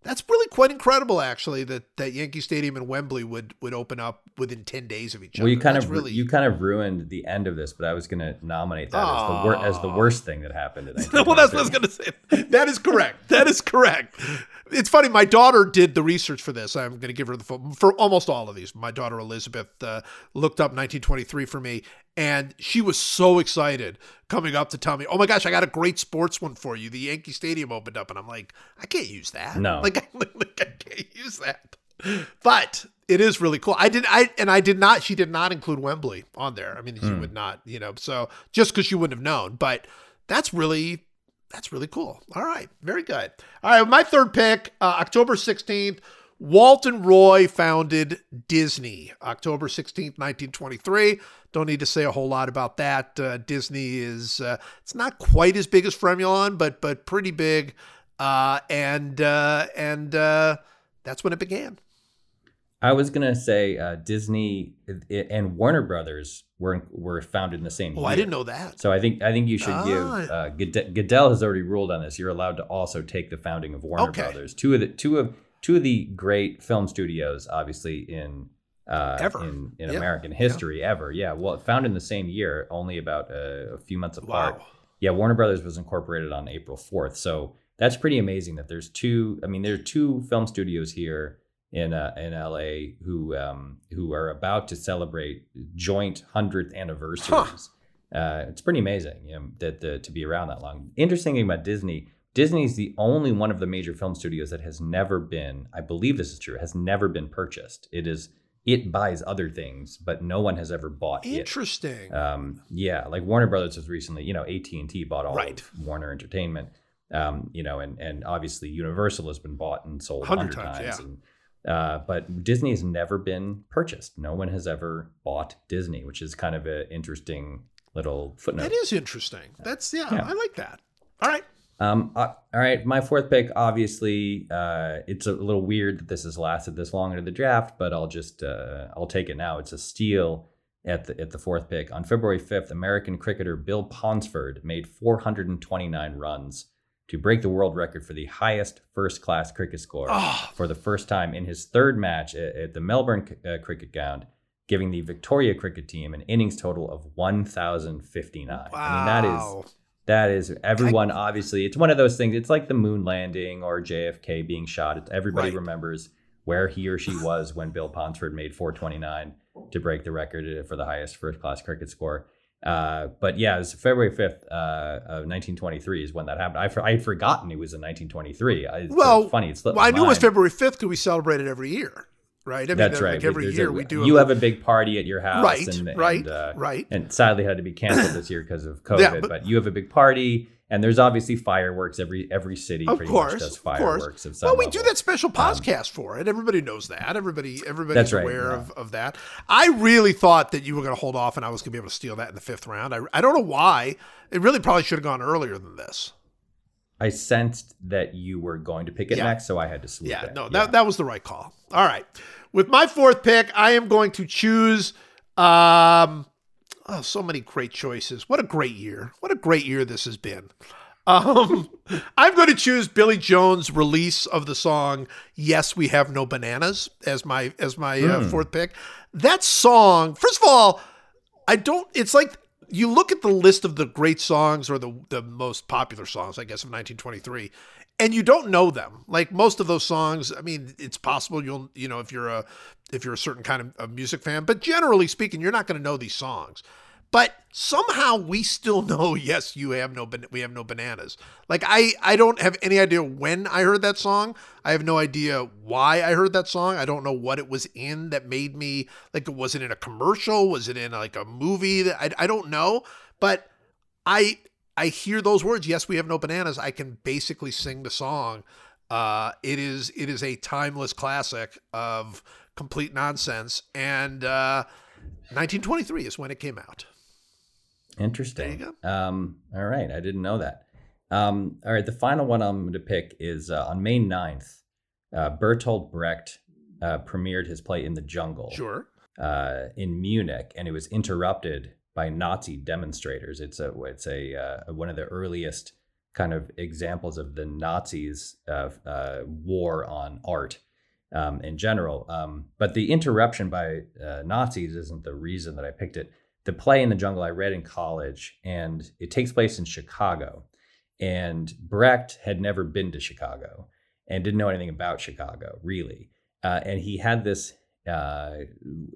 that's really quite incredible, actually, that, that Yankee Stadium and Wembley would, would open up within 10 days of each Well, other. you kind That's of really. you kind of ruined the end of this, but I was going to nominate that as the wor- as the worst thing that happened in [laughs] well, that's what I was going to say. That is correct. [laughs] That is correct. It's funny. My daughter did the research for this. I'm going to give her the full, for almost all of these. My daughter Elizabeth uh, looked up 1923 for me, and she was so excited coming up to tell me, "Oh my gosh, I got a great sports one for you. The Yankee Stadium opened up," and I'm like, "I can't use that. No. like, [laughs] I, like I can't use that." But it is really cool. I did I and I did not. She did not include Wembley on there. I mean, she would not. You know, so just because she wouldn't have known, but that's really that's really cool. All right, very good. All right, my third pick, uh, October 16th, Walt and Roy founded Disney, October 16th, 1923. Don't need to say a whole lot about that. Uh, Disney is uh, it's not quite as big as Fremulon, but but pretty big. Uh, and uh, and uh, that's when it began. I was going to say uh, Disney and Warner Brothers were were founded in the same Oh, year. I didn't know that. So I think I think you should Ah. give uh, Goodell, Goodell has already ruled on this. You're allowed to also take the founding of Warner Okay. Brothers. Two of the two of two of the great film studios, obviously in uh, Ever. in, in Yeah. American history ever. Yeah, well, found in the same year, only about uh, a few months apart. Wow. Yeah, Warner Brothers was incorporated on April 4th. So that's pretty amazing that there's two. I mean, there are two film studios here in uh, in LA who um, who are about to celebrate joint hundredth anniversaries. Uh, it's pretty amazing you know, that the, to be around that long. Interesting thing about Disney. Disney's the only one of the major film studios that has never been. I believe this is true. Has never been purchased. It is. It buys other things, but no one has ever bought it. Interesting. Um, yeah, like Warner Brothers was recently, you know, AT and T bought all Right. of Warner Entertainment. Um, you know, and and obviously Universal has been bought and sold a Hundred hundred times, times. yeah. And, uh, but Disney has never been purchased. No one has ever bought Disney, which is kind of an interesting little footnote. that is interesting. That's yeah, Yeah. I like that. All right. Um, uh, all right, my fourth pick. Obviously, uh, it's a little weird that this has lasted this long into the draft, but I'll just uh, I'll take it now. It's a steal at the at the fourth pick on February fifth. American cricketer Bill Ponsford made 429 runs to break the world record for the highest first class cricket score Oh. for the first time in his third match at, at the Melbourne uh, Cricket Ground. Giving the Victoria cricket team an innings total of 1,059. I mean, that is Wow. That is everyone obviously it's one of those things it's like the moon landing or jfk being shot it's, everybody Right. remembers where he or she was when bill ponsford made 429 to break the record for the highest first class cricket score uh, but yeah, it was February 5th uh, of 1923 is when that happened. I, for, I had forgotten it was in 1923. It's Well, funny. It Well, I knew it was. February fifth because we celebrate it every year, right? I mean, That's right. Like every There's year a- we do. You a, have a big party at your house, Right, and, right, and, uh, right. and sadly had to be [clears throat] canceled this year because of COVID. Yeah, but, but- you have a big party, and there's obviously fireworks. Every every city Of pretty course, much does of course. fireworks of some Well, we level. do that special podcast for it. Everybody knows that. Everybody, everybody's right, aware yeah. of, of that. I really thought that you were going to hold off, and I was going to be able to steal that in the fifth round. I, I don't know why. It really probably should have gone earlier than this. I sensed that you were going to pick it Yeah. next, so I had to swoop Yeah, it. no, that, that was the right call. All right. With my fourth pick, I am going to choose. Um, oh, so many great choices. What a great year. What a great year this has been. Um, [laughs] I'm going to choose Billy Jones' release of the song "Yes, We Have No Bananas" as my as my uh, fourth pick. That song, first of all, I don't. It's like you look at the list of the great songs or the the most popular songs, I guess, of 1923, and you don't know them. Like most of those songs, I mean, it's possible you'll you know if you're a if you're a certain kind of, of music fan, but generally speaking, you're not going to know these songs. But somehow we still know. [laughs] Yes, you have no. We have no bananas. Like I, I don't have any idea when I heard that song. I have no idea why I heard that song. I don't know what it was in that made me like. Was it in a commercial? Was it in like a movie? I, I don't know. But I, I hear those words. Yes, we have no bananas. I can basically sing the song. Uh, it is, it is a timeless classic of complete nonsense. And uh, 1923 is when it came out. Interesting. Um, all right, I didn't know that. Um, all right, the final one I'm going to pick is uh, on May 9th. Uh, Bertolt Brecht uh, premiered his play In the Jungle Sure. uh, in Munich, and it was interrupted by Nazi demonstrators. It's a it's a uh, one of the earliest kind of examples of the Nazis' uh, uh, war on art um, in general. Um, but the interruption by uh, Nazis isn't the reason that I picked it. The play in the jungle I read in college, and it takes place in Chicago. And Brecht had never been to Chicago and didn't know anything about Chicago, really. Uh, and he had this uh,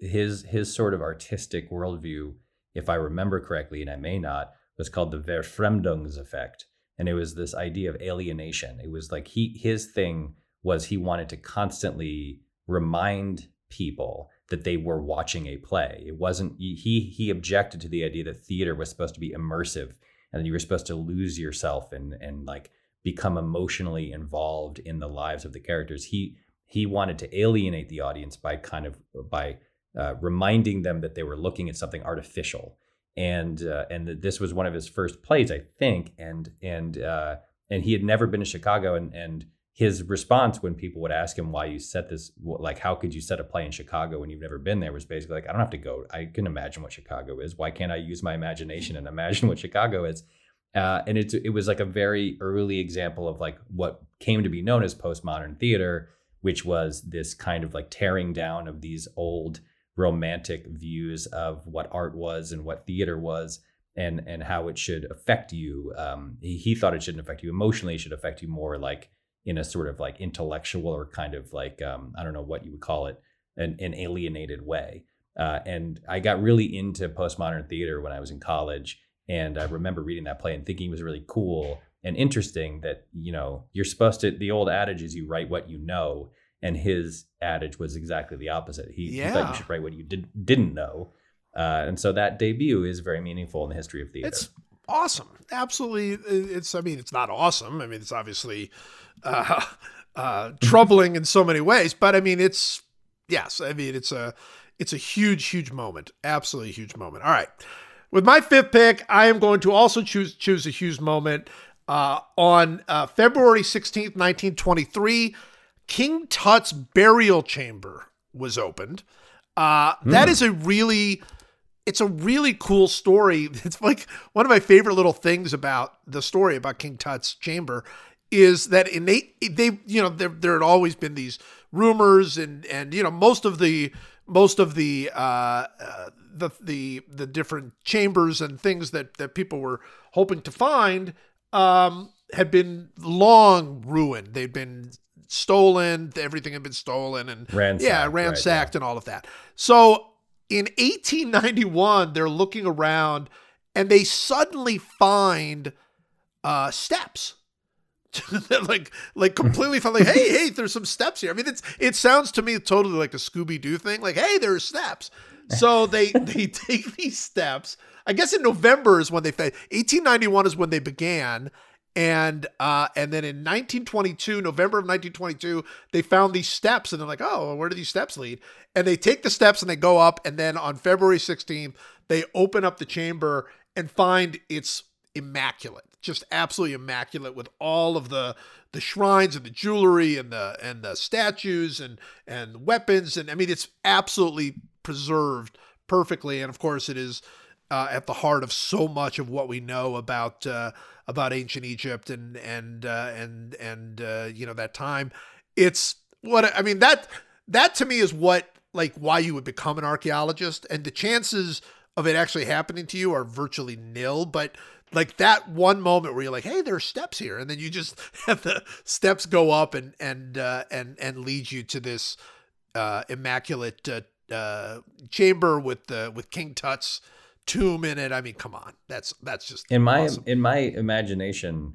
his his sort of artistic worldview, if I remember correctly, and I may not, was called the Verfremdungs effect, and it was this idea of alienation. It was like he his thing was he wanted to constantly remind people that they were watching a play. It wasn't he he objected to the idea that theater was supposed to be immersive and you were supposed to lose yourself and and like become emotionally involved in the lives of the characters. He he wanted to alienate the audience by kind of by uh, reminding them that they were looking at something artificial and uh, and this was one of his first plays i think and and uh, and he had never been to chicago and and his response when people would ask him why you set this like how could you set a play in chicago when you've never been there was basically like i don't have to go. I can imagine what chicago is. Why can't i use my imagination and imagine what chicago is? Uh, and it's it was like a very early example of like what came to be known as postmodern theater which was this kind of like tearing down of these old romantic views of what art was and what theater was and and how it should affect you. Um, he, he thought it shouldn't affect you emotionally. It should affect you more like in a sort of like intellectual or kind of like um, i don't know what you would call it an, an alienated way. Uh, and i got really into postmodern theater when i was in college and i remember reading that play and thinking it was really cool and interesting that you know you're supposed to the old adage is you write what you know and his adage was exactly the opposite. He, he thought you should write what you did, didn't know. Uh, and so that debut is very meaningful in the history of theater. It's awesome. Absolutely. It's, I mean, it's not awesome. I mean, it's obviously uh, [laughs] uh, troubling in so many ways, but I mean, it's, yes, I mean, it's a, it's a huge, huge moment. Absolutely huge moment. All right. With my fifth pick, I am going to also choose, choose a huge moment. Uh, on uh, February 16th, 1923, King Tut's burial chamber was opened. Uh, That is a really it's a really cool story. [laughs] It's like one of my favorite little things about the story about King Tut's chamber is that in they they you know there there had always been these rumors and and you know most of the most of the uh, uh the the the different chambers and things that that people were hoping to find um had been long ruined. They'd been stolen, everything had been stolen and Ransacked, yeah, right, yeah. ransacked and all of that. So in 1891, they're looking around and they suddenly find uh, steps. [laughs] like like completely felt like hey hey there's some steps here. I mean it's it sounds to me totally like a scooby-doo thing like hey there's steps. So they [laughs] they take these steps. I guess in november is when they fa- 1891 is when they began and uh and then in 1922 november of 1922 they found these steps and they're like oh where do these steps lead? And they take the steps and they go up and then on february 16th they open up the chamber and find it's immaculate just absolutely immaculate with all of the the shrines and the jewelry and the and the statues and and weapons. And i mean it's absolutely preserved perfectly. And of course it is uh, at the heart of so much of what we know about uh, about ancient Egypt and and uh, and and uh, you know that time. It's what I mean that that to me is what like why you would become an archaeologist, and the chances of it actually happening to you are virtually nil. But like that one moment where you're like, hey, there are steps here, and then you just [laughs] have the steps go up and and uh, and and lead you to this uh, immaculate uh, uh, chamber with uh, with King Tut's tomb in it. I mean, come on, that's that's just in my awesome. in my imagination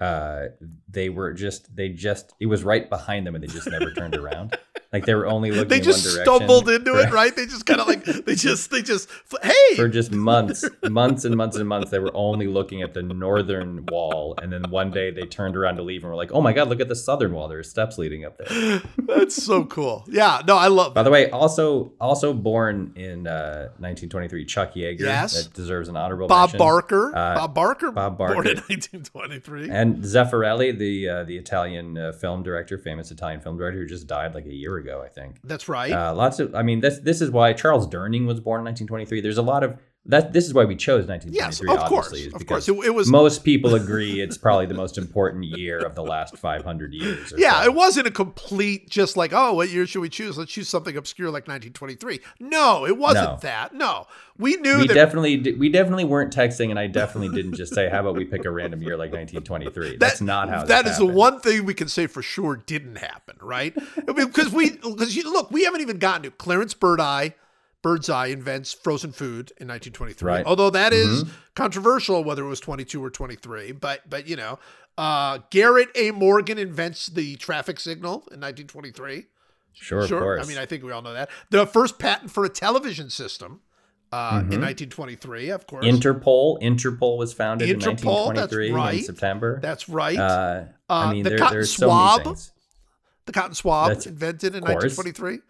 uh they were just they just it was right behind them and they just never turned around [laughs] like they were only looking they in just one direction stumbled into it, right? They just kind of like they just they just hey, for just months [laughs] months and months and months they were only looking at the northern wall and then one day they turned around to leave and were like oh my god look at the southern wall there are steps leading up there [laughs] that's so cool. Yeah, no, I love. by the way also also born in uh 1923 chuck yeager Yes. that deserves an honorable Bob mention. Barker, Uh, Bob Barker, Bob Barker. born in 1923. And Zeffirelli, the uh, the Italian uh, film director, famous Italian film director, who just died like a year ago, I think. That's right. Uh, lots of, I mean, this this is why Charles Durning was born in 1923. There's a lot of that. This is why we chose 1923. yes, of course, is of because course. It, it was most people agree it's probably the most important year of the last 500 years. Or Yeah, so. it wasn't a complete just like, oh, what year should we choose? Let's choose something obscure like 1923. No, it wasn't No. that. No, we knew We that. definitely we definitely weren't texting, and I definitely didn't just say, "How about we pick a random year like 1923?" That's not how that is the one thing we can say for sure didn't happen, right? I mean, because we because look, we haven't even gotten to Clarence Birdseye. Birdseye invents frozen food in 1923. Right. Mm-hmm. Although that is controversial whether it was 22 or 23, but but you know, uh, Garrett A. Morgan invents the traffic signal in 1923. Sure, of course. I mean, I think we all know that. The first patent for a television system uh, Mm-hmm. in 1923, of course. Interpol. Interpol was founded Interpol, in 1923 right. in September. That's right. Uh, Uh, I mean, the there, cotton there's so swab. many the cotton swab that's- invented in 1923.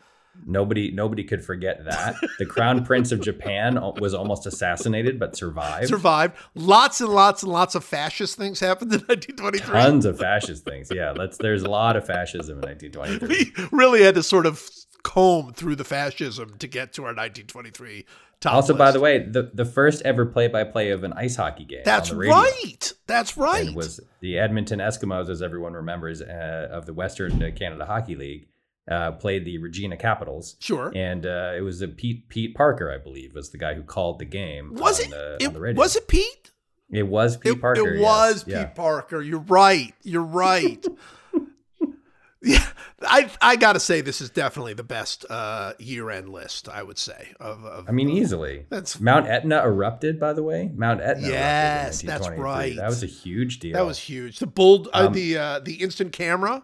Nobody, nobody could forget that. The Crown Prince of Japan was almost assassinated, but survived. Survived. Lots and lots and lots of fascist things happened in [laughs] 1923. Tons of fascist things. Yeah, let's. There's a lot of fascism in 1923. [laughs] we really had to sort of comb through the fascism to get to our 1923 top Also, by the way, the, the first ever play-by-play of an ice hockey game. that's on the radio. right. That's right. And was the Edmonton Eskimos, as everyone remembers, uh, of the Western Canada Hockey League, uh, played the Regina Capitals. sure. And uh, it was a Pete Pete Parker, I believe, was the guy who called the game. Was it? The, it on the radio. was it Pete? It was Pete it, Parker. It yes. was Pete Yeah. Parker. You're right. You're right. [laughs] yeah, I I gotta say this is definitely the best uh, year-end list. I would say of. of I mean, easily. That's- Mount Etna erupted, by the way. Mount Etna. Yes, that's right. That was a huge deal. that was huge. The bull, uh, Um, the uh, the instant camera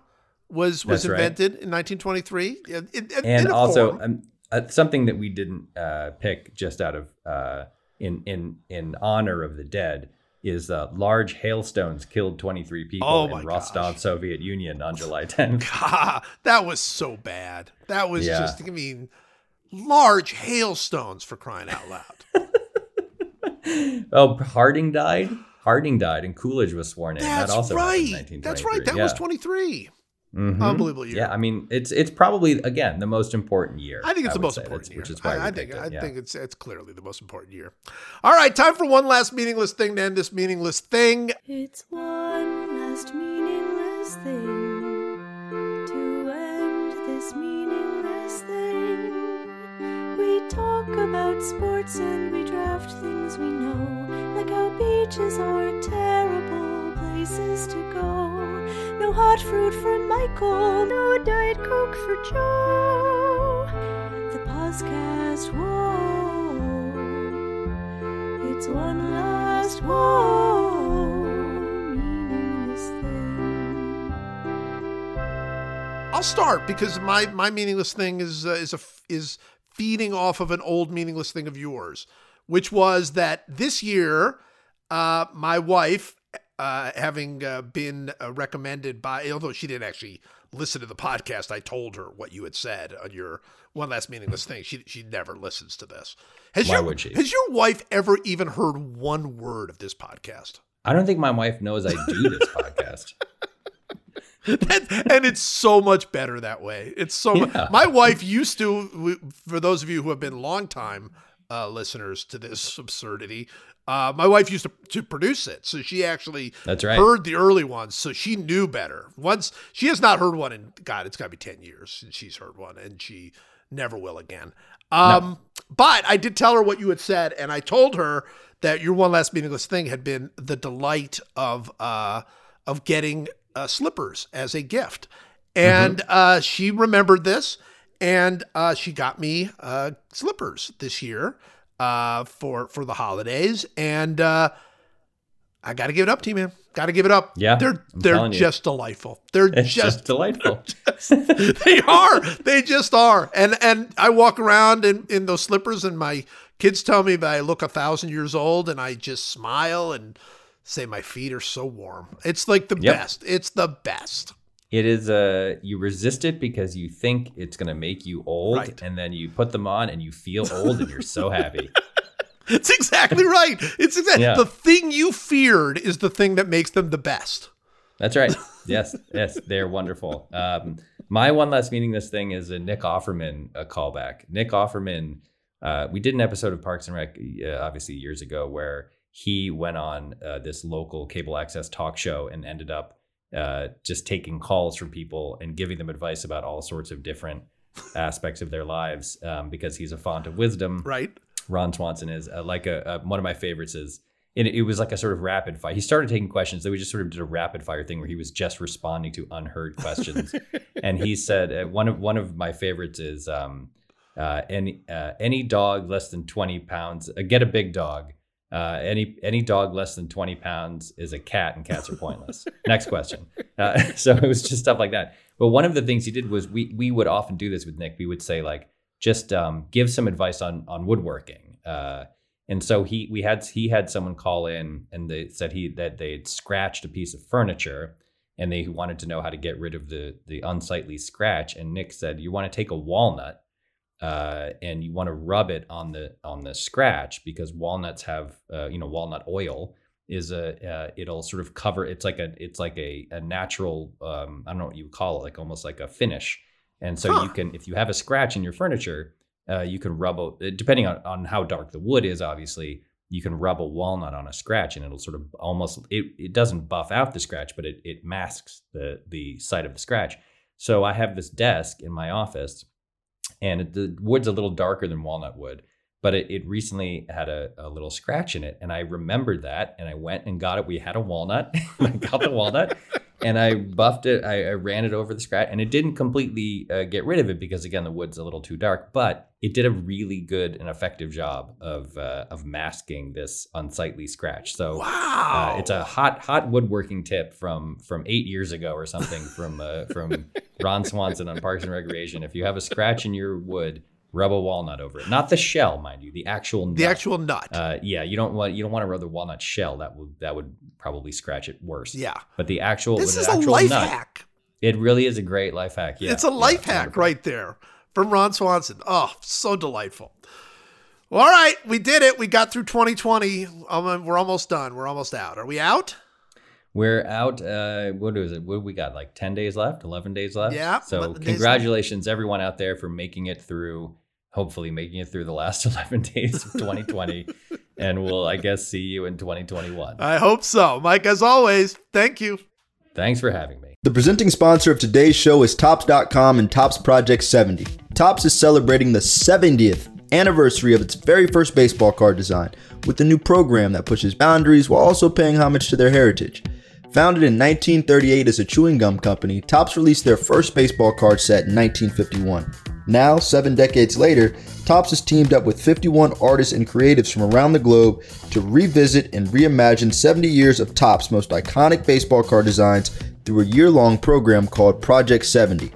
was was That's right. invented in 1923. In- in- in and a also um, uh, something that we didn't uh, pick just out of uh, in in in honor of the dead is uh, large hailstones killed 23 people Oh in Rostov, gosh. Soviet Union on July 10th. God, [laughs] that was so bad. That was Yeah. just, I mean, large hailstones for crying out loud. [laughs] oh, Harding died. Harding died, and Coolidge was sworn in. That's that also in right. That's right. That yeah. was 23. Mhm. Unbelievable year. Yeah, I mean, it's it's probably again the most important year. I think it's the most important year. which is why I, I think picked it, I yeah. think it's it's clearly the most important year. All right, time for one last meaningless thing to end this meaningless thing. It's one last meaningless thing to end this meaningless thing. We talk about sports and we draft things we know, like how beaches are terrible places to go. No hot fruit for Michael, no Diet Coke for Joe. The podcast, whoa. It's one last whoa meaningless thing. I'll start because my my meaningless thing is uh, is a is feeding off of an old meaningless thing of yours, which was that this year, uh, my wife, uh, having uh, been uh, recommended by, although she didn't actually listen to the podcast, I told her what you had said on your one last meaningless thing. She she never listens to this. Has Why your would she? has your wife ever even heard one word of this podcast? I don't think my wife knows I do this podcast. [laughs] That- and it's so much better that way. It's so Yeah. my wife used to. For those of you who have been longtime uh, listeners to this [laughs] absurdity, uh, my wife used to, to produce it, so she actually That's right. heard the early ones, so she knew better. Once she has not heard one in God, it's got to be ten years since she's heard one, and she never will again. Um, But I did tell her what you had said, and I told her that your one last meaningless thing had been the delight of uh, of getting uh, slippers as a gift, and uh, she remembered this, and uh, she got me uh, slippers this year uh, for for the holidays, and uh, I got to give it up to you, man. Got to give it up. Yeah, they're I'm they're just delightful. They're just just delightful. [laughs] they are. They just are. And and I walk around in, in those slippers, and my kids tell me that I look a thousand years old, and I just smile and say my feet are so warm. It's like the Yep. best. It's the best. It is a you resist it because you think it's gonna make you old, Right. and then you put them on and you feel old and you're so happy. [laughs] It's exactly right. It's exactly Yeah. the thing you feared is the thing that makes them the best. That's right. [laughs] Yes, yes, they're wonderful. Um, my one last meaningless thing is a Nick Offerman a callback. Nick Offerman, uh, we did an episode of Parks and Rec, uh, obviously years ago, where he went on uh, this local cable access talk show and ended up uh, just taking calls from people and giving them advice about all sorts of different [laughs] aspects of their lives um, because he's a font of wisdom. Right. Ron Swanson is uh, like a, a one of my favorites is it, it was like a sort of rapid fire. He started taking questions. Then we just sort of did a rapid fire thing where he was just responding to unheard questions. [laughs] and he said uh, one of one of my favorites is um, uh, any uh, any dog less than twenty pounds uh, get a big dog. Uh, any any dog less than twenty pounds is a cat, and cats are pointless. [laughs] Next question. Uh, [laughs] so it was just stuff like that. But one of the things he did was we we would often do this with Nick. We would say like just um, give some advice on on woodworking. Uh, and so he we had he had someone call in and they said he that they had scratched a piece of furniture and they wanted to know how to get rid of the the unsightly scratch. And Nick said you want to take a walnut uh, and you want to rub it on the on the scratch because walnuts have uh, you know walnut oil is a uh, it'll sort of cover it's like a it's like a, a natural um, I don't know what you would call it like almost like a finish And so Huh. you can, if you have a scratch in your furniture, uh, you can rub, a, depending on, on how dark the wood is, obviously, you can rub a walnut on a scratch and it'll sort of almost, it, it doesn't buff out the scratch, but it, it masks the, the site of the scratch. So I have this desk in my office and it, the wood's a little darker than walnut wood but it, it recently had a, a little scratch in it and i remembered that and i went and got it. We had a walnut. [laughs] I got the walnut and i buffed it I, I ran it over the scratch and it didn't completely uh, get rid of it because again the wood's a little too dark but it did a really good and effective job of uh, of masking this unsightly scratch so Wow. uh, it's a hot hot woodworking tip from from eight years ago or something from uh, from [laughs] Ron Swanson on Parks and Recreation. If you have a scratch in your wood, rub a walnut over it. Not the shell, mind you, the actual the nut. actual nut. Uh, yeah, you don't want you don't want to rub the walnut shell. That would that would probably scratch it worse. yeah. But the actual This is the a life nut, hack. It really is a great life hack. Yeah, it's a yeah, life hack right there from Ron Swanson. Oh, so delightful. Well, all right, we did it. We got through 2020. Um, we're almost done. We're almost out. Are we out? We're out. Uh, what is it? What we got? Like ten days left, eleven days left. Yeah, So 11 congratulations, everyone out there, for making it through. Hopefully, making it through the last [laughs] eleven days of 2020, and we'll, I guess, see you in 2021. I hope so. Mike, as always, thank you. Thanks for having me. The presenting sponsor of today's show is Topps.com and Topps Project 70. Topps is celebrating the 70th anniversary of its very first baseball card design with a new program that pushes boundaries while also paying homage to their heritage. Founded in 1938 as a chewing gum company, Topps released their first baseball card set in 1951. Now, seven decades later, Topps has teamed up with 51 artists and creatives from around the globe to revisit and reimagine 70 years of Topps' most iconic baseball card designs through a year long program called Project 70.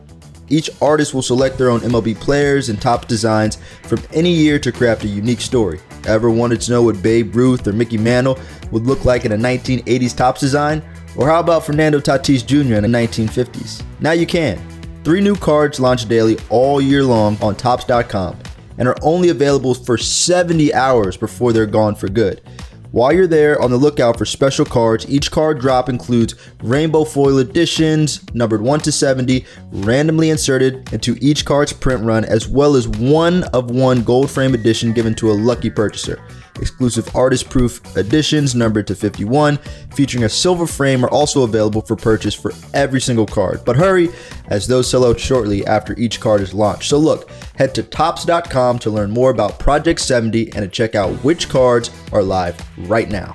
Each artist will select their own MLB players and top designs from any year to craft a unique story. Ever wanted to know what Babe Ruth or Mickey Mantle would look like in a 1980s Topps design? Or how about Fernando Tatis Jr. in the 1950s? Now you can. Three new cards launch daily all year long on Topps.com and are only available for 70 hours before they're gone for good. While you're there, on the lookout for special cards, each card drop includes rainbow foil editions, numbered 1 to 70, randomly inserted into each card's print run, as well as one of one gold frame edition given to a lucky purchaser. Exclusive artist proof editions numbered to 51, featuring a silver frame, are also available for purchase for every single card. But hurry, as those sell out shortly after each card is launched. So look, head to topps.com to learn more about Project 70 and to check out which cards are live right now.